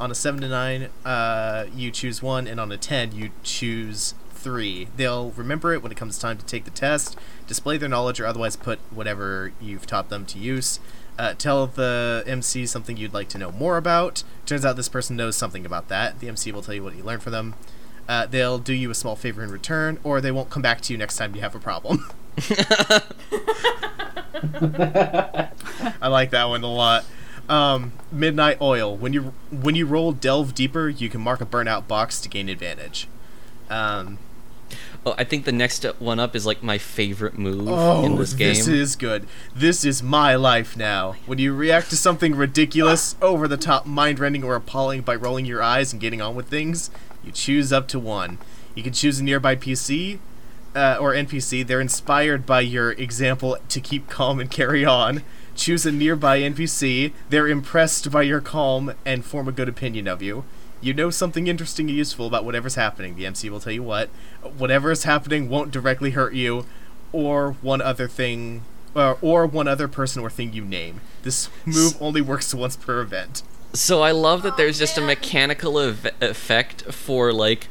On a seven to nine, uh, you choose one, and on a ten, you choose three. They'll remember it when it comes time to take the test, display their knowledge, or otherwise put whatever you've taught them to use. Uh, tell the MC something you'd like to know more about. Turns out this person knows something about that. The MC will tell you what you learned from them. Uh, they'll do you a small favor in return, or they won't come back to you next time you have a problem. I like that one a lot. Um, Midnight Oil. When you when you roll Delve Deeper, you can mark a burnout box to gain advantage. Um, Oh, I think the next one up is like my favorite move oh, in this game. This is good. This is my life now. When you react to something ridiculous, over the top, mind rending, or appalling by rolling your eyes and getting on with things, you choose up to one. You can choose a nearby PC uh, or NPC. They're inspired by your example to keep calm and carry on. Choose a nearby NPC. They're impressed by your calm and form a good opinion of you. You know something interesting and useful about whatever's happening. The MC will tell you what. Whatever is happening won't directly hurt you, or one other thing, or, or one other person or thing you name. This move only works once per event. So I love that Oh, there's just a mechanical ev- effect for like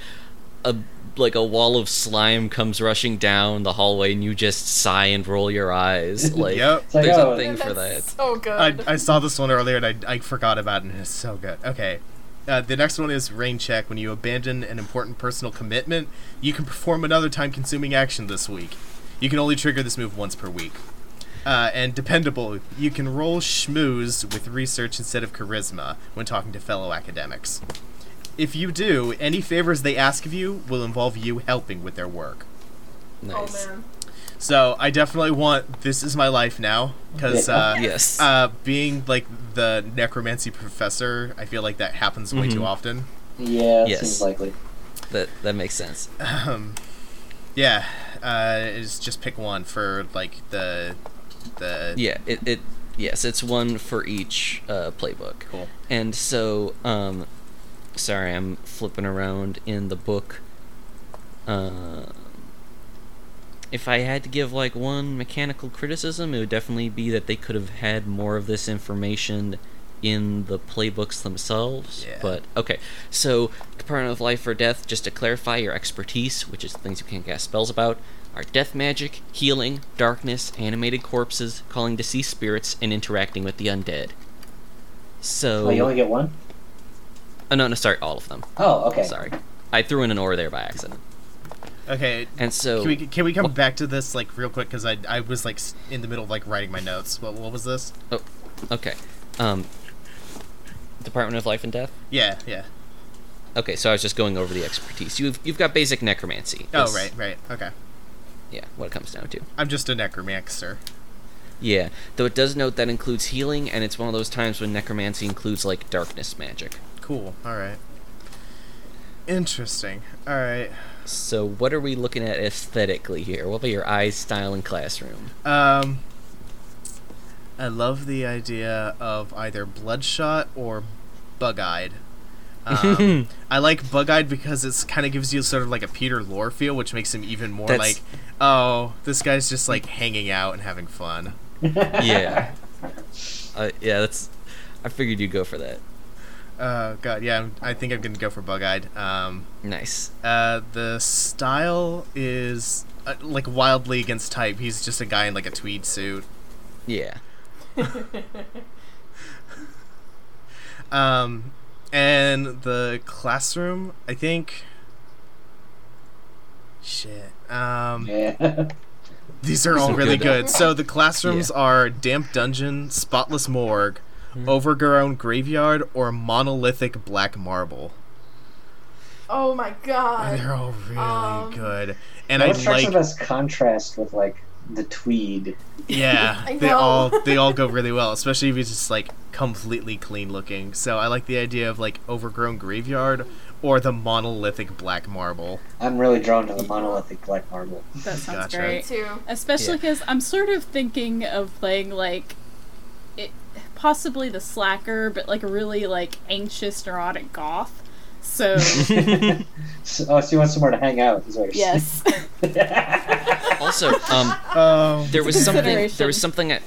a like a wall of slime comes rushing down the hallway and you just sigh and roll your eyes. Like Yep. It's like, there's oh, a thing for that. So good. I, I saw this one earlier and I, I forgot about it and it's so good. Okay. Uh, the next one is rain check. When you abandon an important personal commitment, you can perform another time consuming action this week. You can only trigger this move once per week. Uh, and dependable, you can roll schmooze with research instead of charisma when talking to fellow academics. If you do, any favors they ask of you will involve you helping with their work. Nice. Oh man. So I definitely want this is my life now because uh, Yes. uh, being like the necromancy professor, I feel like that happens way too Mhm. often. Yeah, Yes. seems likely. that that makes sense. Um, yeah, uh, is just pick one for like the the Yeah. It, it yes, it's one for each uh, playbook. cool. And so, um, sorry, I'm flipping around in the book. Uh, if I had to give like one mechanical criticism, it would definitely be that they could have had more of this information in the playbooks themselves. Yeah. But okay, so Department of Life or Death, just to clarify your expertise, which is things you can't cast spells about, are death magic, healing, darkness, animated corpses, calling deceased spirits, and interacting with the undead. So Oh, you only get one? Oh, no, no, sorry, all of them. Oh, okay. Sorry. I threw in an or there by accident. Okay, And so, can we can we come What- back to this like real quick because I I was like in the middle of like writing my notes. What what was this? Oh, okay. Um, Department of Life and Death? Yeah, yeah. Okay, so I was just going over the expertise. You've, you've got basic necromancy. Oh right, right. Okay. Yeah, what it comes down to. I'm just a necromancer. Yeah, though it does note that includes healing, and it's one of those times when necromancy includes, like, darkness magic. Cool. All right. Interesting. All right. So, what are we looking at aesthetically here? What about your eyes, style, and classroom? Um, I love the idea of either bloodshot or bug-eyed. Um, I like bug-eyed because it's kind of gives you sort of like a Peter Lorre feel, which makes him even more That's- like, oh, this guy's just like hanging out and having fun. yeah. Uh, yeah, that's. I figured you'd go for that. Uh, God, yeah, I'm, I think I'm gonna go for bug-eyed. Um, Nice. uh, the style is uh, like wildly against type. He's just a guy in like a tweed suit. Yeah. Um, and the classroom, I think. Shit. Um, yeah. these are all really good- good. So the classrooms are damp dungeon, spotless morgue, overgrown graveyard, or monolithic black marble. Oh my god. They're all really Um, good, and I what strikes like. the best contrast with like the tweed? Yeah, I they know. all they all go really well, especially if it's just like completely clean looking. So I like the idea of like overgrown graveyard or the monolithic black marble. I'm really drawn to the monolithic black marble. That sounds Gotcha. Great. too. Especially Yeah. because I'm sort of thinking of playing like it, possibly the slacker, but like a really like anxious, neurotic goth. So So, oh, so you want somewhere to hang out? Is what yes. Also, um, Oh, there was something. There was something. I,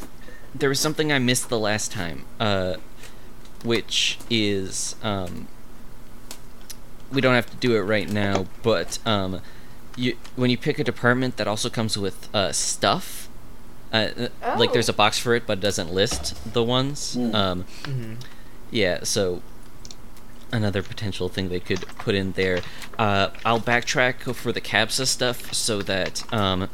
there was something I missed the last time, uh, which is um, we don't have to do it right now, but um, you when you pick a department that also comes with uh, stuff. Uh, uh, Like Oh. there's a box for it, but it doesn't list the ones. Hmm. Um, Mhm. yeah, so another potential thing they could put in there. Uh, I'll backtrack for the CABSA stuff so that um,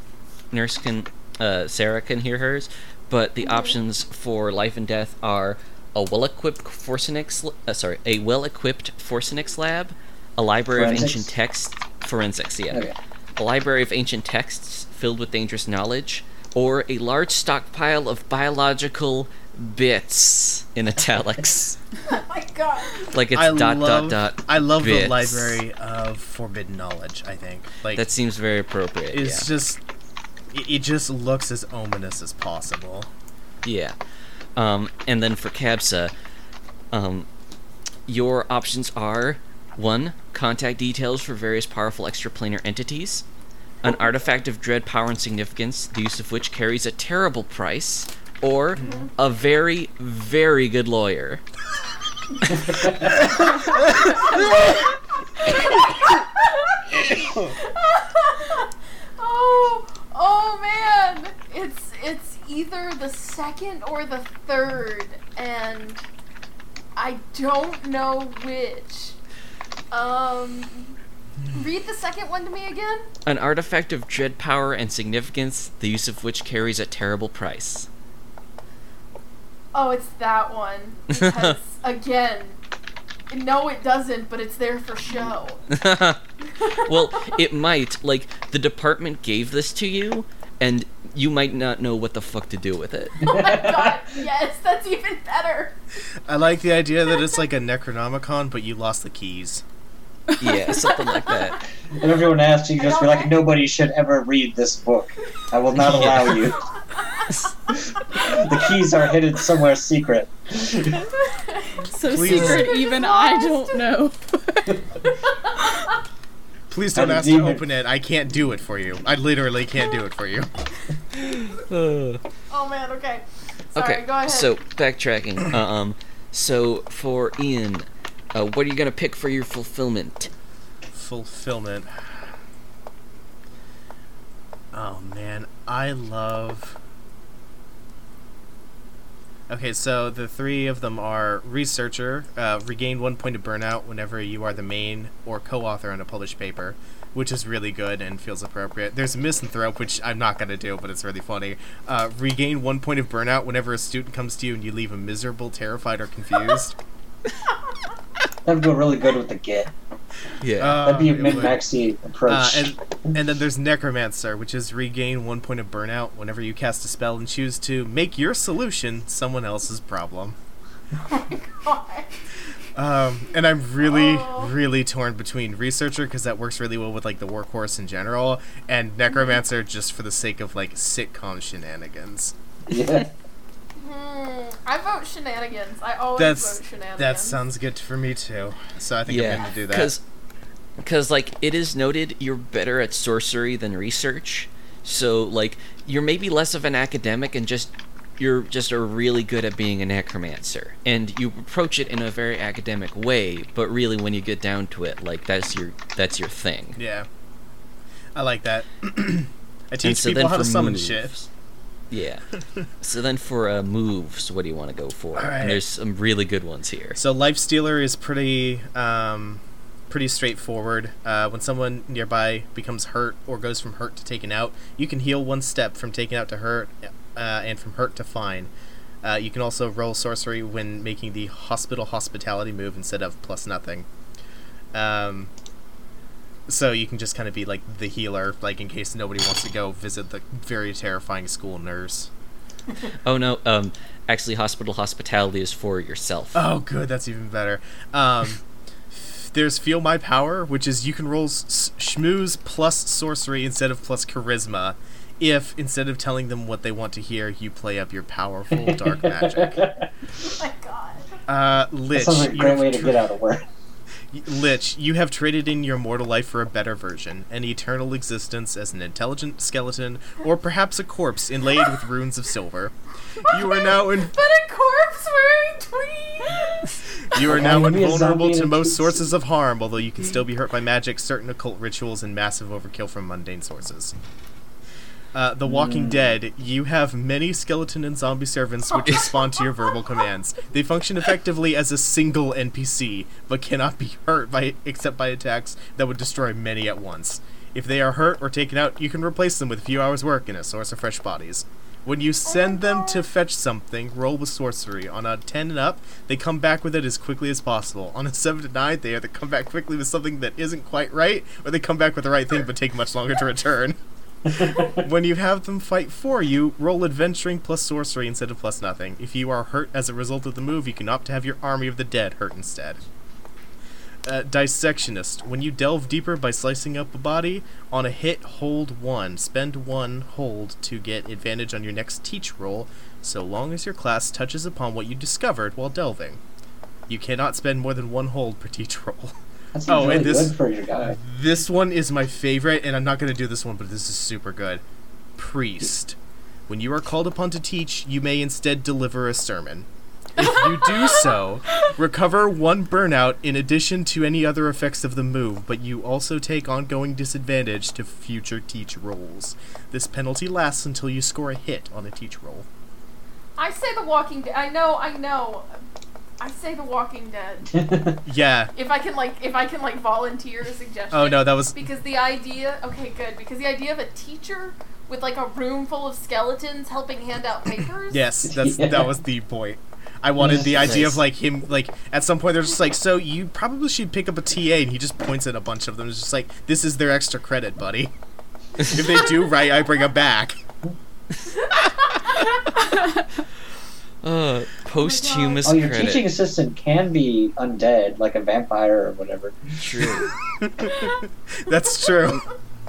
Nurse can, uh, Sarah can hear hers. But the options for life and death are a well-equipped forensics, uh, sorry, a well-equipped forensics lab, a library of ancient texts, forensics, yeah, Okay. a library of ancient texts filled with dangerous knowledge, or a large stockpile of biological bits in italics. Oh my god. Like it's I dot love, dot dot. I love the library of forbidden knowledge. I think like That seems very appropriate. it's just it, it just looks as ominous as possible. yeah. Yeah. Um, and then for CABSA, um, your options are one, contact details for various powerful extraplanar entities, an artifact of dread power and significance, the use of which carries a terrible price, or a very, very good lawyer. Oh, oh man. It's it's either the second or the third and I don't know which. Um Read the second one to me again. An artifact of dread power and significance, the use of which carries a terrible price. Oh, it's that one. Because again, no, it doesn't, but it's there for show. well, it might. Like, the department gave this to you, and you might not know what the fuck to do with it. Oh my god, yes, that's even better. I like the idea that it's like a Necronomicon, but you lost the keys. Yeah, something like that. And everyone asks, you just be like, nobody should ever read this book. I will not allow you. the keys are hidden somewhere secret. So Please. secret, even I don't know. Please don't How ask did to open it. I can't do it for you. I literally can't do it for you. Uh, Oh man, okay. Sorry, okay, go ahead. so backtracking. um, so for Ian, uh, what are you gonna pick for your fulfillment? Fulfillment. Oh man, I love. Okay, so the three of them are researcher, uh, regain one point of burnout whenever you are the main or co-author on a published paper, which is really good and feels appropriate. There's misanthrope, which I'm not gonna do, but it's really funny. Uh, regain one point of burnout whenever a student comes to you and you leave them miserable, terrified, or confused. That would go really good with the Git. Yeah. Uh, That'd be a it min would. maxi approach. Uh, and and then there's Necromancer, which is regain one point of burnout whenever you cast a spell and choose to make your solution someone else's problem. Oh my God. Um, and I'm really, Oh. really torn between Researcher because that works really well with like the workhorse in general, and Necromancer just for the sake of like sitcom shenanigans. yeah. Hmm, I vote shenanigans. I always That's vote shenanigans. that sounds good for me too. So I think I'm going to do that. because because like it is noted you're better at sorcery than research. So like you're maybe less of an academic and just you're just are really good at being a necromancer and you approach it in a very academic way but really when you get down to it like that's your that's your thing Yeah, I like that. I teach so people how to summon moves- shit. Yeah so then for uh, moves what do you want to go for Alright. and there's some really good ones here So Life Stealer is pretty um, pretty straightforward. Uh, when someone nearby becomes hurt or goes from hurt to taken out, you can heal one step from taken out to hurt, uh, and from hurt to fine. Uh, you can also roll sorcery when making the hospital hospitality move instead of plus nothing. Um, so you can just kind of be like the healer, like in case nobody wants to go visit the very terrifying school nurse. oh no um actually hospital hospitality is for yourself Oh, good. That's even better. Um, there's Feel My Power, which is you can roll s- schmooze plus sorcery instead of plus charisma. If instead of telling them what they want to hear, you play up your powerful dark magic. Oh my god. Uh, That sounds like a great way to tra- get out of work. Lich, you have traded in your mortal life for a better version, an eternal existence as an intelligent skeleton, or perhaps a corpse inlaid with runes of silver. You are now in But a corpse wearing tweeds. You are now would be a invulnerable to most sources of harm, although you can still be hurt by magic, certain occult rituals, and massive overkill from mundane sources. Uh, the Walking Dead, you have many skeleton and zombie servants which respond to your verbal commands. They function effectively as a single NPC, but cannot be hurt by except by attacks that would destroy many at once. If they are hurt or taken out, you can replace them with a few hours' work and a source of fresh bodies. When you send them to fetch something, roll with sorcery. On a 10 and up, they come back with it as quickly as possible. On a 7 to 9, they either come back quickly with something that isn't quite right, or they come back with the right thing but take much longer to return. when you have them fight for you, roll adventuring plus sorcery instead of plus nothing. If you are hurt as a result of the move, you can opt to have your army of the dead hurt instead. Uh, dissectionist. When you delve deeper by slicing up a body, on a hit, hold one. Spend one hold to get advantage on your next teach roll, so long as your class touches upon what you discovered while delving. You cannot spend more than one hold per teach roll. That seems Oh, really and this- good for your guy. This one is my favorite, and I'm not going to do this one, but this is super good. Priest. When you are called upon to teach, you may instead deliver a sermon. If you do so, recover one burnout in addition to any other effects of the move, but you also take ongoing disadvantage to future teach rolls. This penalty lasts until you score a hit on a teach roll. I say The Walking Dead. I know, I know. I say The Walking Dead. Yeah. If I can like, if I can like volunteer a suggestion. Oh no, that was Because the idea, okay, good. Because the idea of a teacher with like a room full of skeletons helping hand out papers. yes. That's Yeah. that was the point. I wanted the idea of like him like at some point they're just like so you probably should pick up a TA and he just points at a bunch of them. It's just like this is their extra credit, buddy. if they do right, I bring them back. Uh, posthumous oh, your credit. teaching assistant can be undead, like a vampire or whatever. True. That's true.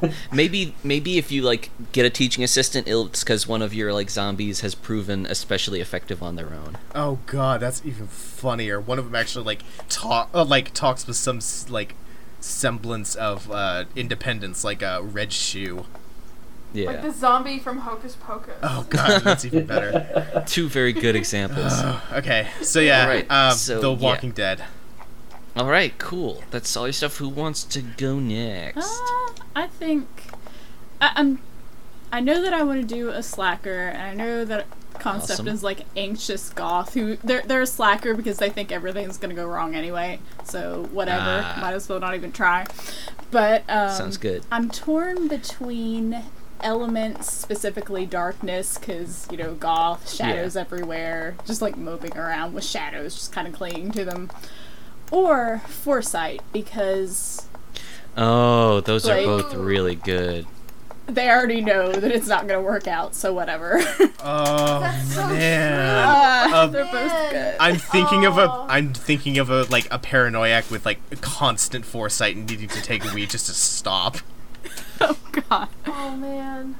maybe maybe if you like get a teaching assistant, it's because one of your like zombies has proven especially effective on their own. Oh god, that's even funnier. One of them actually like talk uh, like talks with some like semblance of uh, independence, like a red shoe. Yeah. Like the zombie from Hocus Pocus. Oh god, that's even better. Two very good examples. okay, so yeah, Alright, um, so, The yeah. Walking Dead. All right, cool. That's all your stuff. Who wants to go next? Uh, I think I, I'm. I know that I want to do a slacker, and I know that concept Awesome. is like anxious goth who they're they're a slacker because they think everything's gonna go wrong anyway. So whatever, Ah. might as well not even try. But um, Sounds good. I'm torn between elements, specifically darkness, because you know goth shadows everywhere, just like moping around with shadows, just kind of clinging to them, or foresight because Oh, those are both really good. they already know that it's not going to work out, so whatever. Oh That's so man. Ah, Um, they're both good. I'm thinking of a Aw. I'm thinking of a like a paranoiac with like constant foresight and needing to take a weed just to stop. oh god. Oh man.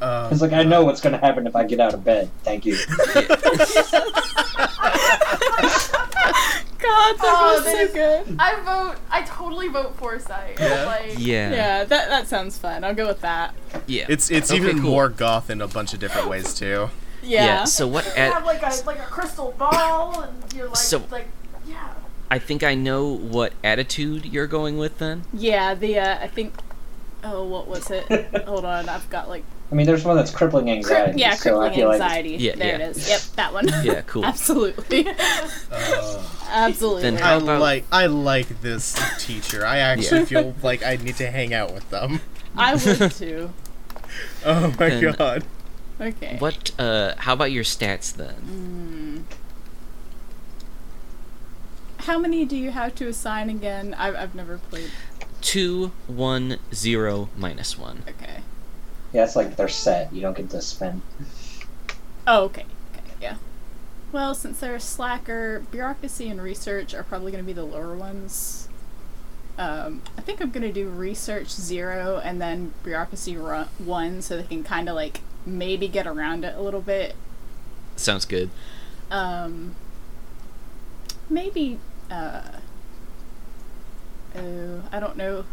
Uh, It's like I know what's gonna happen if I get out of bed. Thank you. God, they're Oh, both so good. I vote. I totally vote Foresight. Yeah? Like, Yeah. Yeah, that that sounds fun. I'll go with that. Yeah. it's it's Okay, even cool. more goth in a bunch of different ways too. Yeah. Yeah. So what? You At, have like a like a crystal ball, and you're like So- like yeah. I think I know what attitude you're going with then. Yeah, the uh, I think oh, what was it? Hold on, I've got like I mean, there's one that's crippling anxiety. yeah, so crippling feel like anxiety. Yeah, there yeah. it is. Yep, that one. Yeah, cool. Absolutely. Absolutely. Then I How about- like I like this teacher. I actually feel like I need to hang out with them. I would too. Oh my Then- god. Okay. What? Uh, how about your stats then? How many do you have to assign again? I've I've never played. Two, one, zero, minus one. Okay. yeah, it's like they're set. You don't get to spend. Oh, okay. Okay, yeah. Well, since they're a slacker, bureaucracy and research are probably going to be the lower ones. Um, I think I'm going to do research zero and then bureaucracy ru- one so they can kind of like maybe get around it a little bit. Sounds good. Um, maybe, uh, oh, I don't know.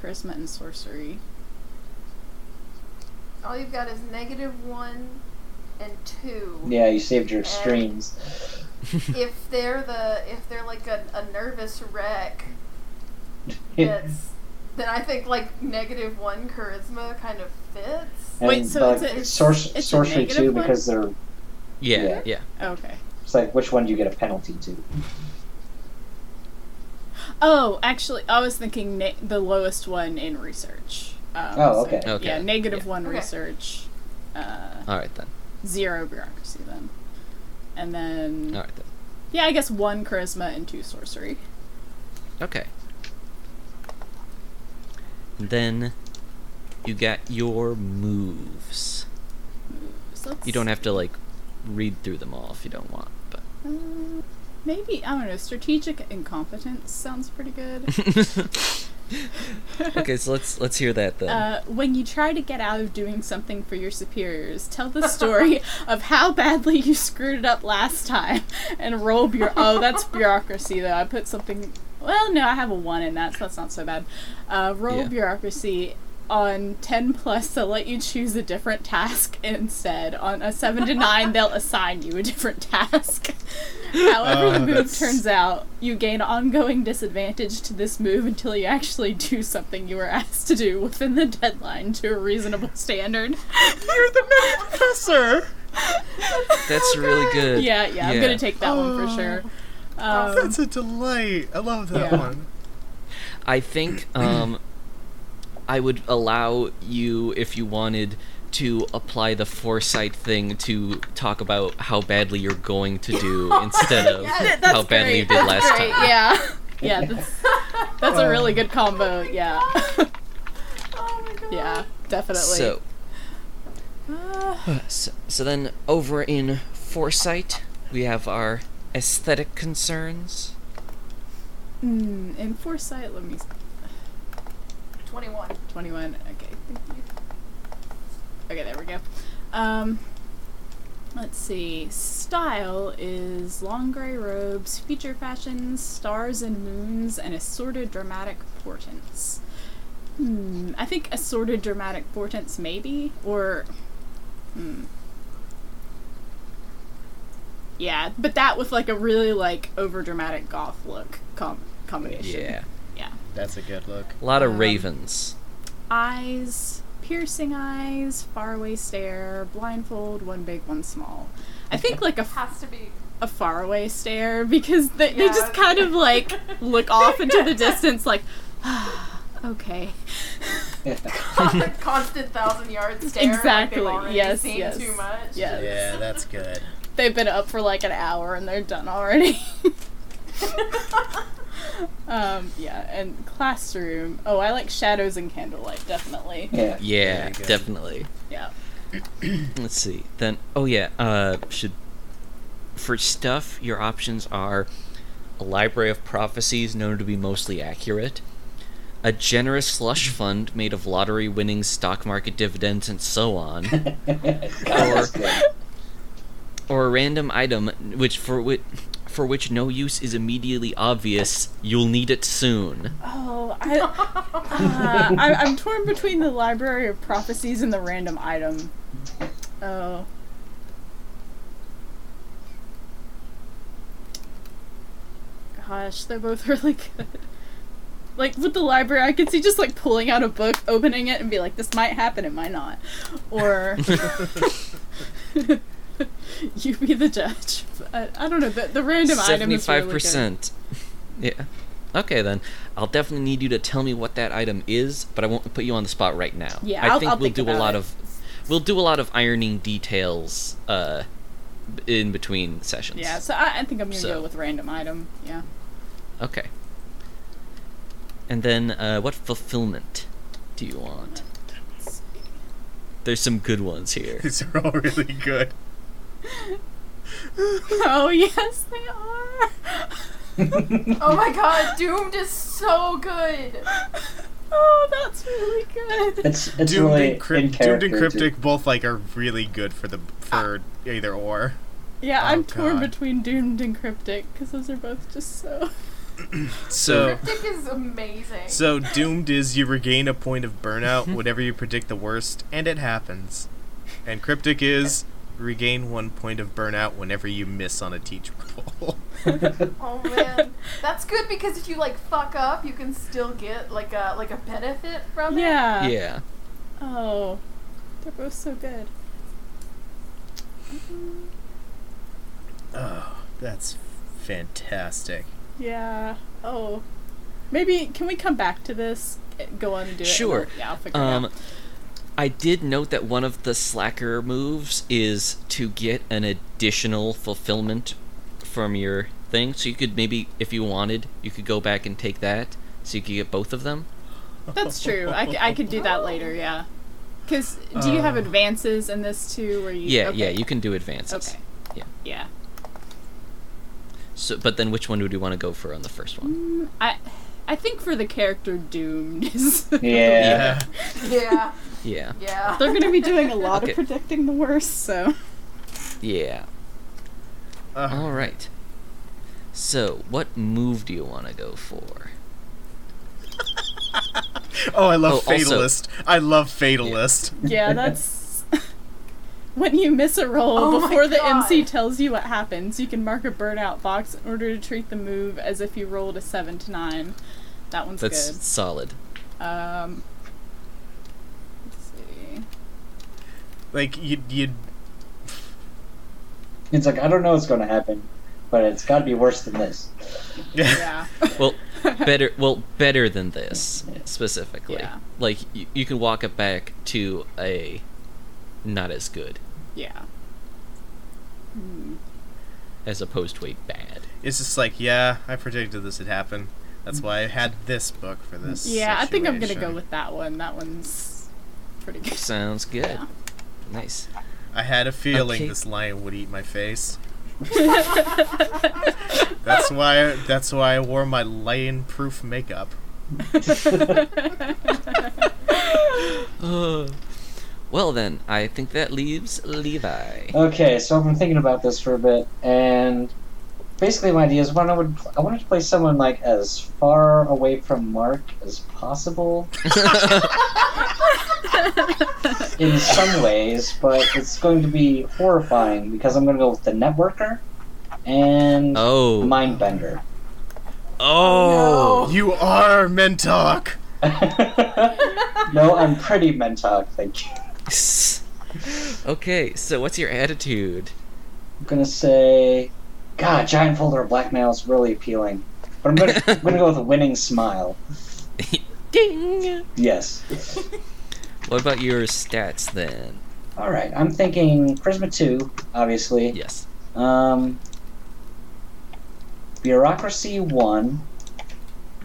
Charisma and sorcery. All you've got is negative one and two. Yeah, you saved your extremes. If they're the if they're like a, a nervous wreck, that's then I think like negative one charisma kind of fits. And Wait, so like, it's a- source, it's sorcery negative too one? because they're Yeah, Yeah. yeah. Okay. it's like which one do you get a penalty to? Oh, actually, I was thinking na- the lowest one in research. Um, Oh, so, okay. Okay, Yeah, negative yeah. one Okay. research, uh, All right then. zero bureaucracy then, and then All right then. yeah, I guess one charisma and two sorcery. Okay. Then you got your moves. So let's- You don't have to like read through them all if you don't want, but Uh, maybe I don't know. Strategic incompetence sounds pretty good. okay. So let's let's hear that then. Uh, when you try to get out of doing something for your superiors, tell the story of how badly you screwed it up last time, and roll bureau. Oh, that's bureaucracy though. I put something. Well, no, I have a one in that, so that's not so bad. Uh, roll Yeah. bureaucracy on ten plus. They'll let you choose a different task instead. On a seven to nine, they'll assign you a different task. However, Oh, the move that's- turns out, you gain ongoing disadvantage to this move until you actually do something you were asked to do within the deadline to a reasonable standard. You're the nutty professor. That's really good. yeah, yeah, I'm gonna take that one for sure. Um, That's a delight. I love that Yeah. one. I think um, I would allow you, if you wanted, to apply the foresight thing to talk about how badly you're going to do instead of Yes. how badly you did That's last great, time. Yeah. Yeah, that's, that's a really good combo. Yeah. Oh my god. yeah, definitely. So, Uh, so, so then over in foresight, we have our aesthetic concerns. mm, in foresight, let me. 21. 21. Okay, thank you. Okay, there we go. Um, let's see. Style is long gray robes, feature fashions, stars and moons, and assorted dramatic portents. Hmm, I think assorted dramatic portents, maybe? Or. Hmm. Yeah, but that with like a really like over dramatic goth look com- combination. Yeah. Yeah. That's a good look. A lot of Um, ravens. eyes, piercing eyes, faraway stare, blindfold, one big, one small. I think like a, f- Has to be. a faraway stare because they, they just kind of like look off into the distance like, "Ah, okay. constant thousand yard stare. Exactly, Like they've yes, seen yes. too much. Yes. Yeah, that's good. They've been up for like an hour and they're done already. um, yeah, and classroom. Oh, I like shadows and candlelight, definitely. Yeah. Yeah, Very definitely. Yeah. Let's see. Then, oh yeah, uh, should for stuff your options are a library of prophecies known to be mostly accurate, a generous slush fund made of lottery winnings, stock market dividends, and so on, or or a random item which for which for which no use is immediately obvious. You'll need it soon. Oh, I, uh, I, I'm torn between the Library of Prophecies and the random item. Oh. Gosh, they're both really good. Like with the library, I could see just like pulling out a book, opening it, and be like, "This might happen, it might not," or you be the judge. But I don't know. The, the random item is really Seventy-five good. percent. Yeah. Okay then. I'll definitely need you to tell me what that item is, but I won't put you on the spot right now. Yeah, I I'll- think I'll we'll think do a lot it. of we'll do a lot of ironing details uh in between sessions. Yeah, so I, I think I'm gonna So- go with random item. Yeah. Okay. And then uh what fulfillment do you want? There's some good ones here. These are all really good. oh yes, they are. Oh my god, Doomed is so good. oh, that's really good. It's it's Doomed really and, Crypt- in Doomed character. and too. Cryptic both like are really good for the for uh, either or. Yeah, Oh, I'm torn between Doomed and Cryptic because those are both just so. So Cryptic is amazing. so doomed is you regain a point of burnout whenever you predict the worst, and it happens. And cryptic is regain one point of burnout whenever you miss on a teach roll. Oh man, that's good because if you like fuck up, you can still get like a like a benefit from it. Yeah. Yeah. Oh, they're both so good. oh, that's fantastic. Yeah. Oh, maybe can we come back to this? Go on and do it. and Sure. we'll- yeah, I'll figure Um it out. I did note that one of the slacker moves is to get an additional fulfillment from your thing. So you could maybe, if you wanted, you could go back and take that, so you could get both of them. That's true. I, I could do that later. Yeah. Because do you have Uh. advances in this too? Where you? Yeah, okay. yeah, you can do advances. Okay. Yeah. Yeah. So, but then which one would you want to go for on the first one? Mm, I I think for the character doomed is Yeah. Yeah, Yeah, yeah. they're gonna be doing a lot Okay. of predicting the worst. So yeah. Uh, All right. So, what move do you want to go for? oh, I love Oh, also- Fatalist. I love Fatalist. yeah, that's when you miss a roll Oh before the MC tells you what happens. You can mark a burnout box in order to treat the move as if you rolled a seven to nine. That one's That's good. solid. Um, let's see. Like you, you. It's like I don't know what's going to happen, but it's got to be worse than this. Yeah. Well, better. Well, better than this specifically. Yeah. Like you, you can walk it back to a not as good yeah. Hmm. as opposed to a bad. It's just like, yeah, I predicted this would happen. That's why I had this book for this. Yeah, I think I'm gonna go with that one. That one's pretty good. Sounds good. Yeah. Nice. I had a feeling Okay. this lion would eat my face. That's why. That's why I wore my lion-proof makeup. Uh, well then, I think that leaves Levi. Okay, so I've been thinking about this for a bit, and basically my idea is when I would I wanted to play someone like as far away from Mark as possible in some ways, but it's going to be horrifying because I'm going to go with the networker and oh. Mindbender. oh. You are Mentok. no, I'm pretty Mentok, thank you. okay, so what's your attitude? I'm gonna say, God, giant folder of blackmail is really appealing, but I'm gonna I'm gonna go with a winning smile. Ding. Yes. What about your stats then? All right, I'm thinking Charisma two, obviously. Yes. Um, bureaucracy one,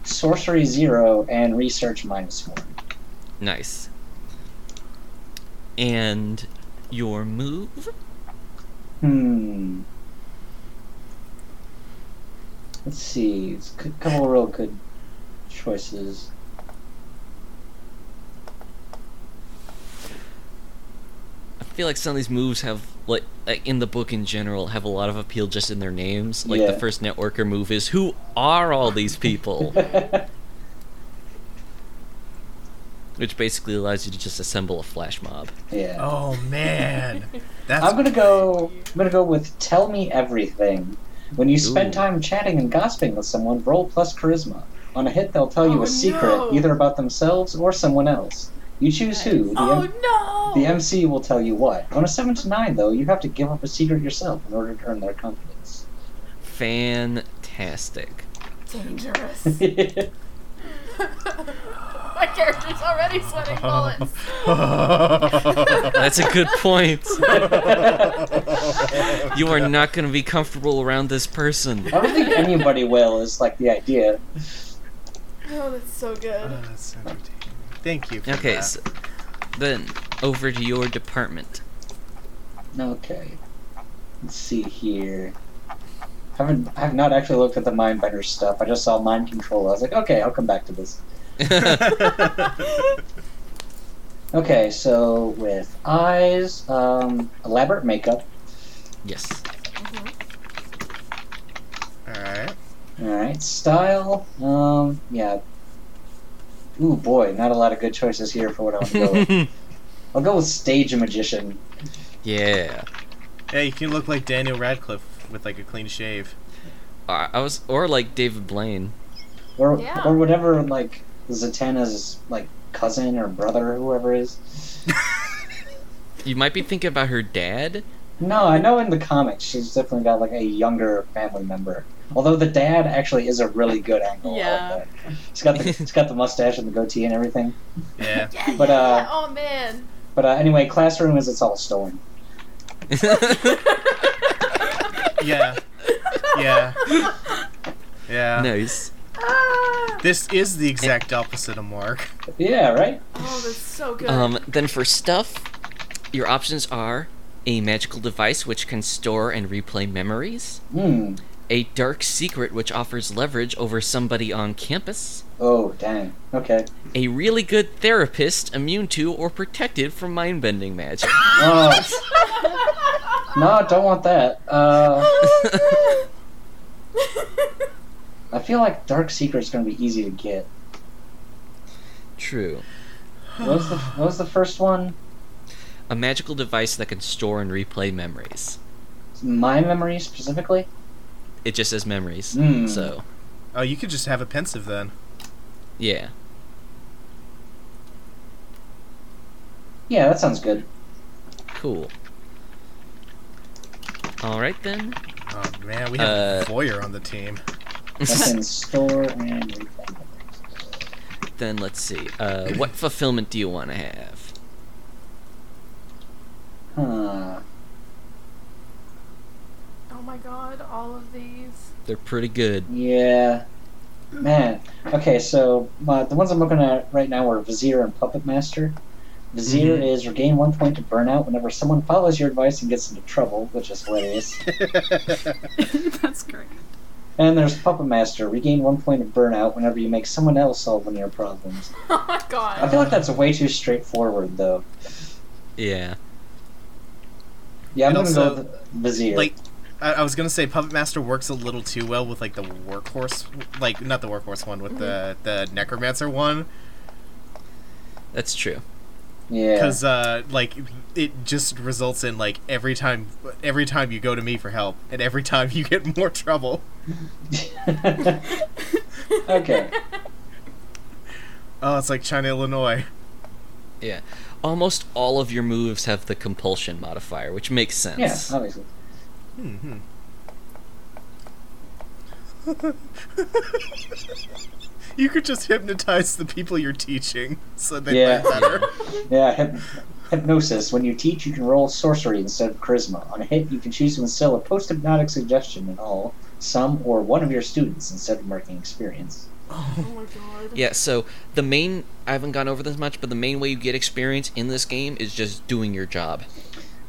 sorcery zero, and research minus one. Nice. And your move? Hmm. Let's see. It's a couple of real good choices. I feel like some of these moves have like like, in the book in general have a lot of appeal just in their names. Like Yeah. the first networker move is who are all these people? Which basically allows you to just assemble a flash mob. yeah. Oh man, that's I'm gonna go. I'm gonna go with tell me everything. When you spend Ooh. time chatting and gossiping with someone, roll plus charisma. On a hit, they'll tell you Oh, a secret, no. either about themselves or someone else. You choose who. The, Oh M- no! the MC will tell you what. On a seven to nine, though, you have to give up a secret yourself in order to earn their confidence. Fantastic. Dangerous. My character's already sweating bullets. That's a good point. You are not going to be comfortable around this person. I don't think anybody will. Is like the idea. Oh, that's so good. Oh, that's entertaining. Thank you. For Okay, that. so then over to your department. Okay. Let's see here. I Haven't I have not actually looked at the Mindbender stuff. I just saw mind control. I was like, okay, I'll come back to this. Okay, so with eyes, um, elaborate makeup. yes. All right. All right, style. Um, yeah. Ooh boy, not a lot of good choices here for what I want to go with. I'll go with stage magician. yeah. Yeah, you can look like Daniel Radcliffe with like a clean shave. I I was, or like David Blaine. or Yeah. or whatever like Zatanna's like cousin or brother or whoever is. You might be thinking about her dad. No, I know in the comics she's definitely got like a younger family member. Although the dad actually is a really good angle. Yeah. that. He's got the he's got the mustache and the goatee and everything. Yeah. Yeah, But, yeah, uh, yeah. Oh man. But uh, anyway, classroom is it's all stolen. Yeah. Yeah. Yeah. nice. This is the exact opposite of Mark. Yeah, right. Oh, that's so good. Um, then for stuff, your options are a magical device which can store and replay memories, Hmm. a dark secret which offers leverage over somebody on campus, Oh, dang. Okay. a really good therapist immune to or protected from mind-bending magic. Oh. no, don't want that. Uh, I feel like Dark Secret's gonna be easy to get. True. What was the What was the first one? A magical device that can store and replay memories. My memory specifically. It just says memories. Hmm. So, Oh, you could just have a Pensieve then. yeah. Yeah, that sounds good. Cool. Alright then. Oh man, we have Uh, Voyeur on the team. Weapons store and reclaim. then let's see. Uh, what fulfillment do you want to have? Huh. Oh my god, all of these. They're pretty good. Yeah. Man. Okay, so uh, the ones I'm looking at right now are Vizier and Puppet Master. Vizier Mhm. is regain one point to burnout whenever someone follows your advice and gets into trouble, which is hilarious. That's great. And there's Puppet Master, regain one point of burnout whenever you make someone else solve one of your problems. Oh my I feel like that's way too straightforward, though. Yeah. Yeah, I'm And gonna also, go with Vizier. like I, I was gonna say Puppet Master works a little too well with like the workhorse like not the workhorse one with mm-hmm. the the necromancer one That's true. Yeah. because uh like it just results in like every time every time you go to me for help and every time you get more trouble okay. oh it's like China Illinois Yeah. Almost all of your moves have the compulsion modifier, which makes sense. Yeah, obviously. hmm you could just hypnotize the people you're teaching so they Yeah. learn better Yeah, hyp- hypnosis. When you teach, you can roll sorcery instead of charisma. On a hit, you can choose to instill a post-hypnotic suggestion in all, some, or one of your students instead of marking experience. Oh my god. Yeah, so the main I haven't gone over this much, but the main way you get experience in this game is just doing your job.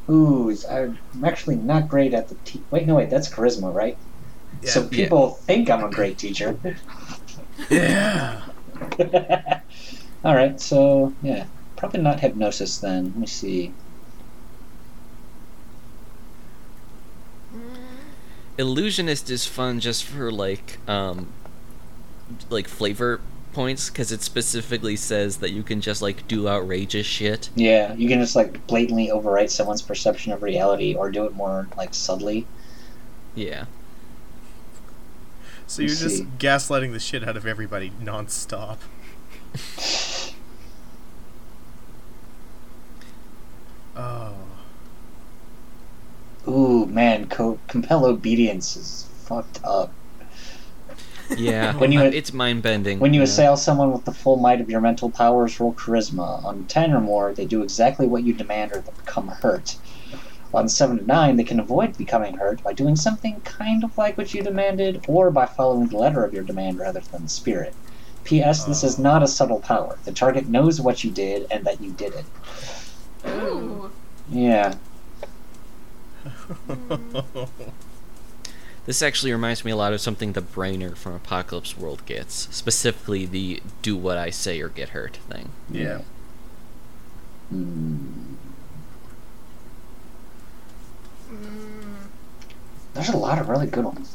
Ooh, I'm actually not great at the te- Wait, no, wait, that's charisma, right? yeah So people think I'm a great teacher. yeah All right, so yeah, probably not hypnosis then. Let me see. Mm, Illusionist is fun just for like um like flavor points cuz it specifically says that you can just like do outrageous shit. Yeah, you can just like blatantly overwrite someone's perception of reality, or do it more like subtly. Yeah. So you're just see. gaslighting the shit out of everybody nonstop. Oh. Ooh, man, co- compel obedience is fucked up. Yeah. When you- it's mind bending. When you assail someone with the full might of your mental powers, roll charisma. On 10 or more, they do exactly what you demand or they become hurt. On 7 to 9, they can avoid becoming hurt by doing something kind of like what you demanded or by following the letter of your demand rather than the spirit. P.S. This is Oh. not a subtle power. The target knows what you did and that you did it. Ooh. Yeah. This actually reminds me a lot of something the Brainer from Apocalypse World gets, specifically the do what I say or get hurt thing. yeah. Hmm. Mm. There's a lot of really good ones.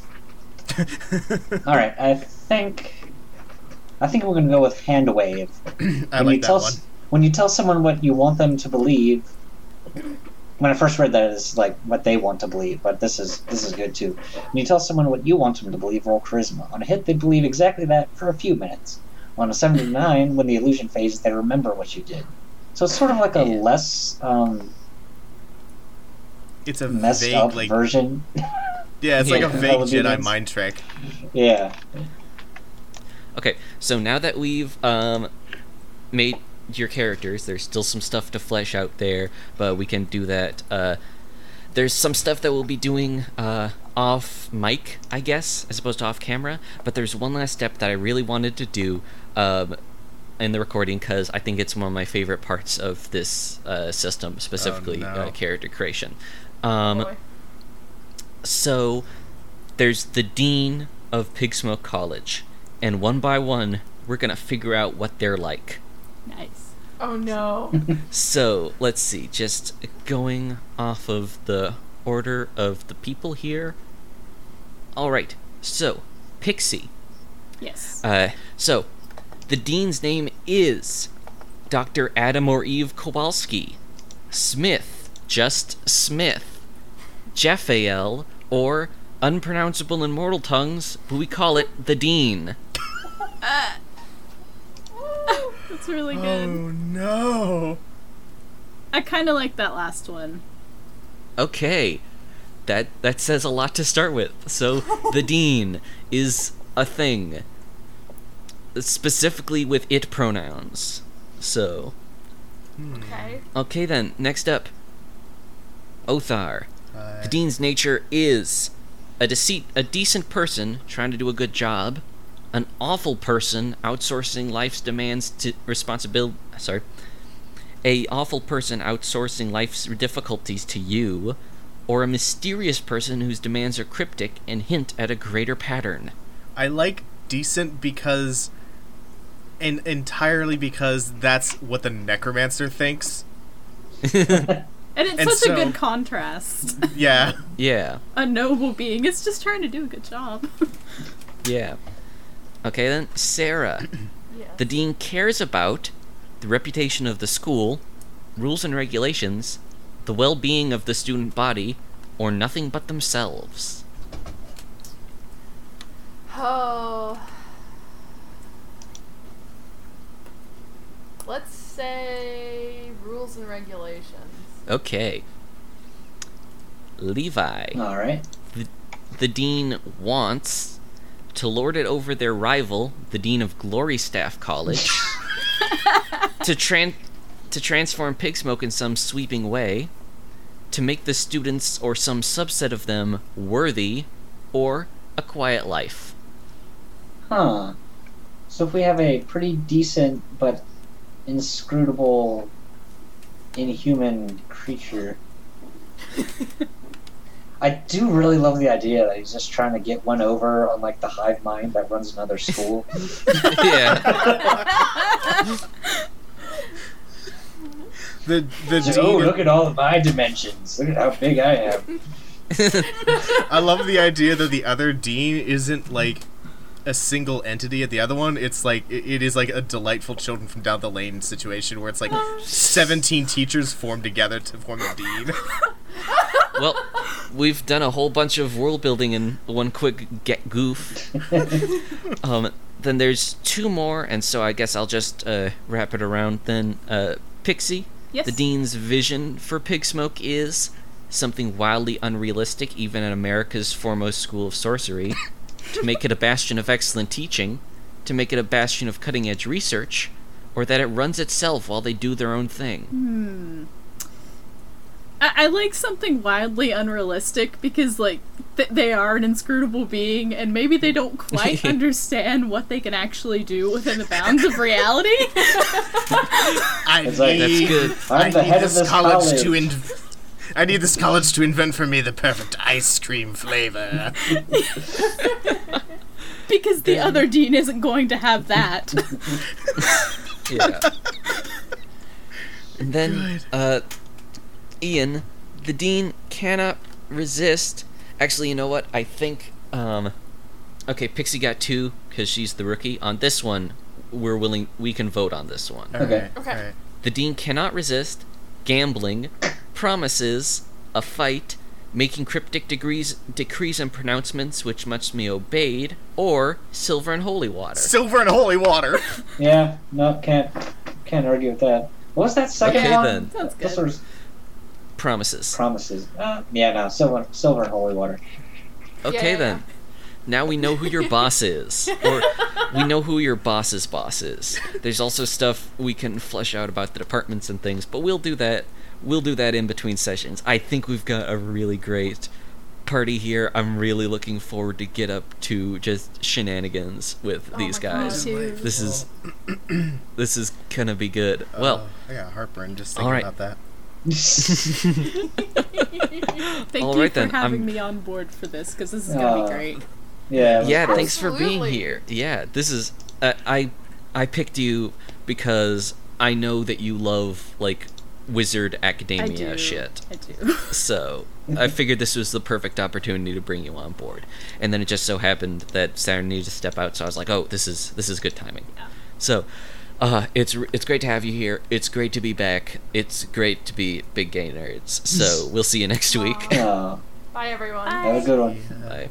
All right, I think I think we're gonna go with hand wave. I when you like that tell one. when you tell someone what you want them to believe. When I first read that, it's like what they want to believe, but this is this is good too. When you tell someone what you want them to believe, roll charisma. On a hit, they believe exactly that for a few minutes. On a seven to nine, when the illusion phases, they remember what you did. So it's sort of like a less um, It's a messed vague, up like version. yeah, it's like a vague Jedi Obedience. mind trick. yeah. Okay, so now that we've um, made your characters, there's still some stuff to flesh out there, but we can do that. Uh, there's some stuff that we'll be doing uh, off mic, I guess, as opposed to off camera. But there's one last step that I really wanted to do um, in the recording because I think it's one of my favorite parts of this uh, system, specifically no. uh, character creation. Um, Boy. so there's the dean of Pigsmoke College, and one by one, we're gonna figure out what they're like. Nice. Oh no. So let's see, just going off of the order of the people here. All right, so Pixie. Yes. Uh, so the dean's name is Dr. Adam or Eve Kowalski. Smith, just Smith. Jephael, or unpronounceable in mortal tongues, but we call it the dean. Uh, that's really oh, good. Oh no! I kind of like that last one. Okay. that that says a lot to start with. So the dean is a thing, specifically with it pronouns. So Okay. okay then, next up, Othar. Uh, The dean's nature is a deceit, a decent person trying to do a good job, an awful person outsourcing life's demands to responsibility. Sorry, a awful person outsourcing life's difficulties to you, or a mysterious person whose demands are cryptic and hint at a greater pattern. I like decent because, and entirely because that's what the necromancer thinks. And it's And such so- a good contrast. Yeah. Yeah, a noble being is just trying to do a good job. yeah. Okay then, Sarah. Yes. The dean cares about the reputation of the school, rules and regulations, the well being of the student body, or nothing but themselves. Oh. Let's say rules and regulations. Okay. Levi. All right. The dean wants to lord it over their rival, the dean of Glory Staff College, to tran- to transform Pigsmoke in some sweeping way, to make the students or some subset of them worthy, or a quiet life. Huh. So if we have a pretty decent but inscrutable, inhuman creature. I do really love the idea that he's just trying to get one over on like the hive mind that runs another school. yeah. The the He's like, oh, look at all of my dimensions. Look at how big I am. I love the idea that the other dean isn't like a single entity at the other one. It's like it, it is like a delightful children from down the lane situation where it's like seventeen teachers form together to form a dean. Well, we've done a whole bunch of world building in one quick get goof. Um, then there's two more, and so I guess I'll just uh, wrap it around. Then uh, Pixie, Yes. the dean's vision for Pigsmoke is something wildly unrealistic, even in America's foremost school of sorcery. to make it a bastion of excellent teaching, to make it a bastion of cutting edge research, or that it runs itself while they do their own thing. Hmm. I, I like something wildly unrealistic because, like, th- they are an inscrutable being, and maybe they don't quite understand what they can actually do within the bounds of reality. I It's like- That's good. I'm I the need head of this this college, college. to inv- I need this college to invent for me the perfect ice cream flavor. because the other dean isn't going to have that. Yeah. and then, uh, Ian, the dean cannot resist. Actually, you know what? I think, um, okay, Pixie got two because she's the rookie. On this one, we're willing. We can vote on this one. Okay. Okay. alright. The dean cannot resist gambling, promises, a fight, making cryptic degrees, decrees and pronouncements which must be obeyed, or silver and holy water. Silver and holy water. Yeah, no, can't can't argue with that. What was that second Okay, one? then. Sounds Those good. were Promises. promises. Uh, yeah, no, silver, silver and holy water. Okay Yeah. then. Now we know who your boss is. Or we know who your boss's boss is. There's also stuff we can flesh out about the departments and things, but we'll do that we'll do that in between sessions. I think we've got a really great party here. I'm really looking forward to get up to just shenanigans with Oh these my God. guys. This is this is gonna be good. Well, Oh, I got heartburn just thinking Alright. about that. Thank All you right for then, having I'm- me on board for this because this is gonna Uh, be great. yeah. yeah great. thanks for being here yeah this is uh, i i picked you because i know that you love like wizard I academia do. shit I do. so i figured this was the perfect opportunity to bring you on board and then it just so happened that saturn needed to step out so i was like oh this is this is good timing Yeah. so uh, it's it's great to have you here. It's great to be back. It's great to be big gay nerds. So we'll see you next week. Aw. Uh, Bye, everyone. Bye. have a good one. Bye.